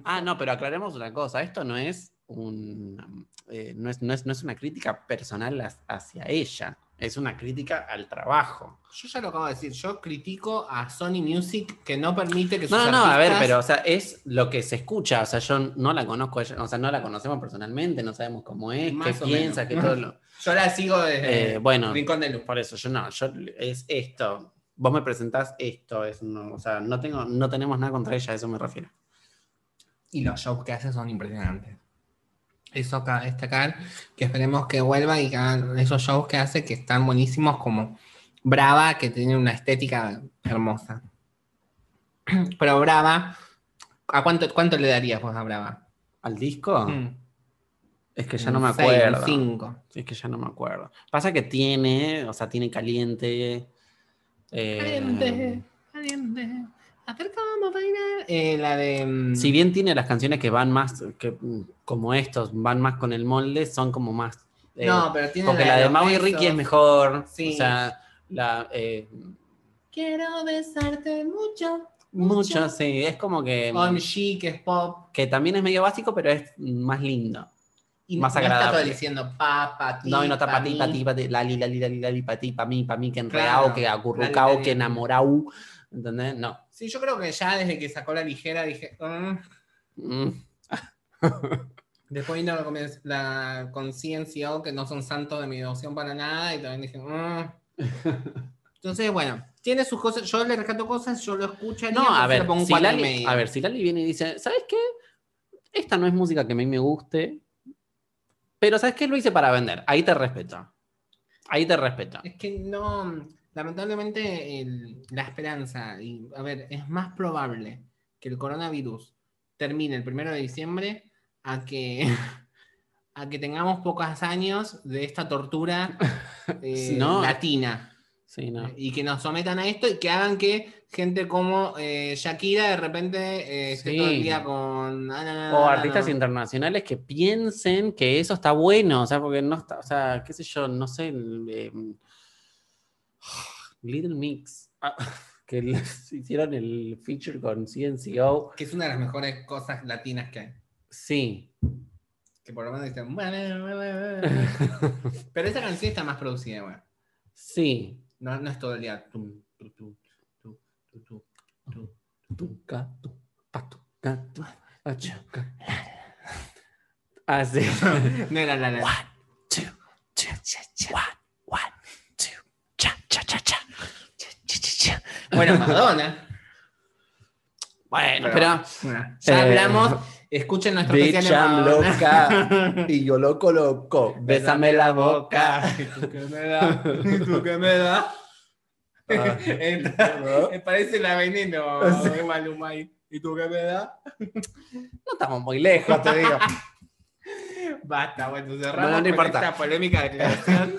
B: Ah, no, pero aclaremos una cosa. Esto no es un, eh, no, es, no, es, no es una crítica personal hacia ella, es una crítica al trabajo.
A: Yo ya lo acabo de decir, yo critico a Sony Music que no permite que sus
B: No, no, no, a ver, pero o sea, es lo que se escucha, o sea, yo no la conozco, o sea, no la conocemos personalmente, no sabemos cómo es,
A: Más
B: qué piensa,
A: menos.
B: qué todo lo...
A: Yo la sigo desde
B: Eh, bueno.
A: Rincón de Luz.
B: Por eso, yo no, yo es esto, vos me presentás esto, es no, o sea, no, tengo, no tenemos nada contra ella, a eso me refiero.
A: Y los shows que hace son impresionantes. Eso acá, acá, que esperemos que vuelva y que hagan esos shows que hace que están buenísimos como Brava, que tiene una estética hermosa. Pero Brava, ¿a cuánto, cuánto le darías vos a Brava?
B: ¿Al disco?
A: Mm,
B: Es que ya no me
A: seis,
B: acuerdo.
A: cinco.
B: Es que ya no me acuerdo. Pasa que tiene, o sea, tiene caliente. eh,
A: Caliente, caliente. A ver cómo bailar. Eh, la de. mm,
B: Si bien tiene las canciones que van más, que, mm, como estos, van más con el molde, son como más. eh,
A: no, pero tiene
B: porque la de
A: los
B: Mau y. Ricky es mejor.
A: Sí.
B: O sea, la. eh,
A: Quiero besarte mucho.
B: mucho, sí. Es como que.
A: OMG, que es pop.
B: Que también es medio básico, pero es más lindo.
A: Y
B: Más
A: no está
B: agradable.
A: todo diciendo pa, pa, ti,
B: No, y no está
A: pa,
B: pa' ti, pa' ti, pa' ti, lali, lali, lali, lali, pa' ti, pa' mí, pa' mí, que
A: Claro.
B: enredado, que acurrucao, que
A: lali.
B: enamorado. ¿Entendés? No.
A: Sí, yo creo que ya desde que sacó la ligera dije. "Mm".
B: Mm.
A: Después vino la, conciencia, que no son santos de mi devoción para nada, y también dije. "Mm". Entonces, bueno, tiene sus cosas. Yo le rescato cosas, yo lo escucho.
B: No, a ver, si Lali, a ver, si Lali viene y dice, ¿sabes qué? Esta no es música que a mí me guste, pero ¿sabes qué? Lo hice para vender. Ahí te respeto. Ahí te respeto.
A: Es que no, lamentablemente el- la esperanza, y a ver, es más probable que el coronavirus termine el primero de diciembre a que, a que tengamos pocos años de esta tortura eh,
B: No.
A: latina
B: Sí, no.
A: y que nos sometan a esto y que hagan que gente como eh, Shakira de repente eh, esté
B: Sí.
A: todo el día con... ah, no, no, no,
B: O artistas internacionales que piensen que eso está bueno, o sea, porque no está, o sea, qué sé yo, no sé, el, eh, Little Mix, ah, que les hicieron el feature con CNCO,
A: Que es una de las mejores cosas latinas que hay.
B: sí,
A: Que por lo menos dicen... Pero esa canción está más producida, bueno.
B: sí.
A: No, no es todo el día. tum, tu, tu, tu, tu, tu, tu.
B: Tu, ca, tu, pa, tu, ca, tu, pa, chu, ca. Ah, sí.
A: No era la la.
B: Two, two, one, one, two, cha, cha.
A: Bueno, Madonna.
B: Bueno,
A: Pero- ya
B: Eh,
A: hablamos. Escuchen nuestro especial de Madonna.
B: loca. Y yo loco, loco. Bésame la boca.
A: ¿Y tú qué me da? ¿Y tú qué me da?
B: Ah.
A: Entra- parece la veneno de Maluma ahí. ¿Y tú qué me da?
B: No estamos muy lejos, te digo.
A: Basta, bueno, cerramos
B: Bueno, no
A: con
B: importa.
A: esta polémica declaración.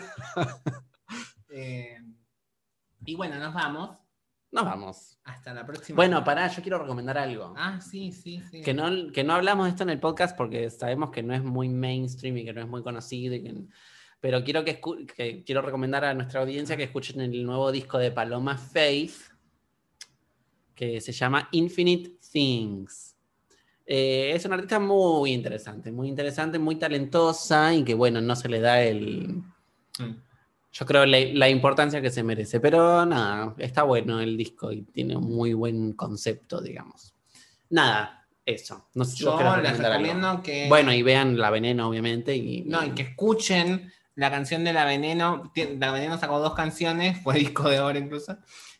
A: Y bueno, nos vamos.
B: Nos vamos.
A: Hasta la próxima.
B: Bueno, pará, yo quiero recomendar algo.
A: Ah, sí, sí, sí.
B: Que no, que no hablamos de esto en el podcast porque sabemos que no es muy mainstream y que no es muy conocido. y que- pero quiero, que quiero recomendar a nuestra audiencia que escuchen el nuevo disco de Paloma Faith, que se llama Infinite Things. Eh, es una artista muy interesante, muy interesante, muy talentosa y que, bueno, no se le da el,
A: Mm.
B: Yo creo la, la importancia que se merece. Pero nada, está bueno el disco y tiene un muy buen concepto, digamos. Nada, eso. No sé si vos
A: Yo les
B: algo.
A: recomiendo que.
B: Bueno, y vean La Veneno, obviamente. Y,
A: No, y que escuchen la canción de La Veneno. La Veneno sacó dos canciones, fue disco de oro incluso.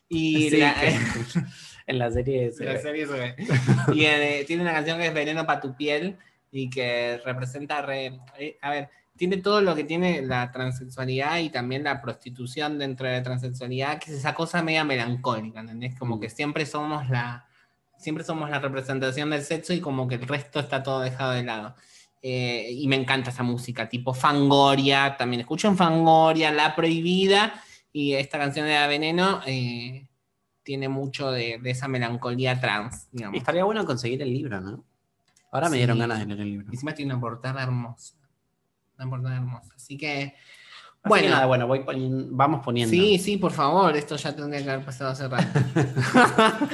A: Y
B: Sí,
A: la,
B: que- en la serie se
A: la
B: ve.
A: serie se ve. Y eh, tiene una canción que es Veneno para tu piel y que representa. re- eh, a ver, tiene todo lo que tiene la transexualidad y también la prostitución dentro de la transexualidad, que es esa cosa media melancólica, ¿entendés? Como que siempre somos la. Siempre somos la representación del sexo y como que el resto está todo dejado de lado. Eh, y me encanta esa música, tipo Fangoria, también escucho en Fangoria, La Prohibida, y esta canción de La Veneno eh, tiene mucho de, de esa melancolía trans,
B: Y
A: digamos.
B: estaría bueno conseguir el libro, ¿no? Ahora me
A: Sí.
B: dieron ganas de leer el libro.
A: Y Encima tiene una portada hermosa. Portada hermosa. Así que,
B: Así
A: bueno.
B: que nada, bueno, voy poni- vamos poniendo.
A: sí, sí, por favor, esto ya tendría que haber pasado hace rato.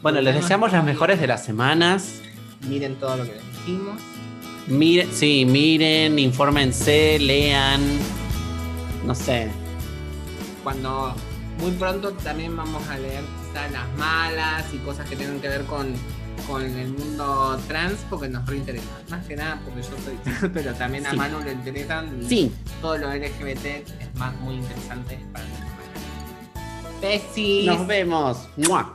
B: Bueno, les deseamos las mejores de las semanas.
A: Miren todo lo que les dijimos.
B: Miren, sí, miren, infórmense, lean. No sé.
A: Cuando muy pronto también vamos a leer quizás las malas y cosas que tengan que ver con, con el mundo trans, porque nos reinteresa. Más que nada porque yo soy trans, pero también a
B: Sí.
A: Manu le interesan.
B: Sí.
A: Todo lo LGBT es más muy interesante para nosotros. Besis.
B: Nos vemos. ¡Mua!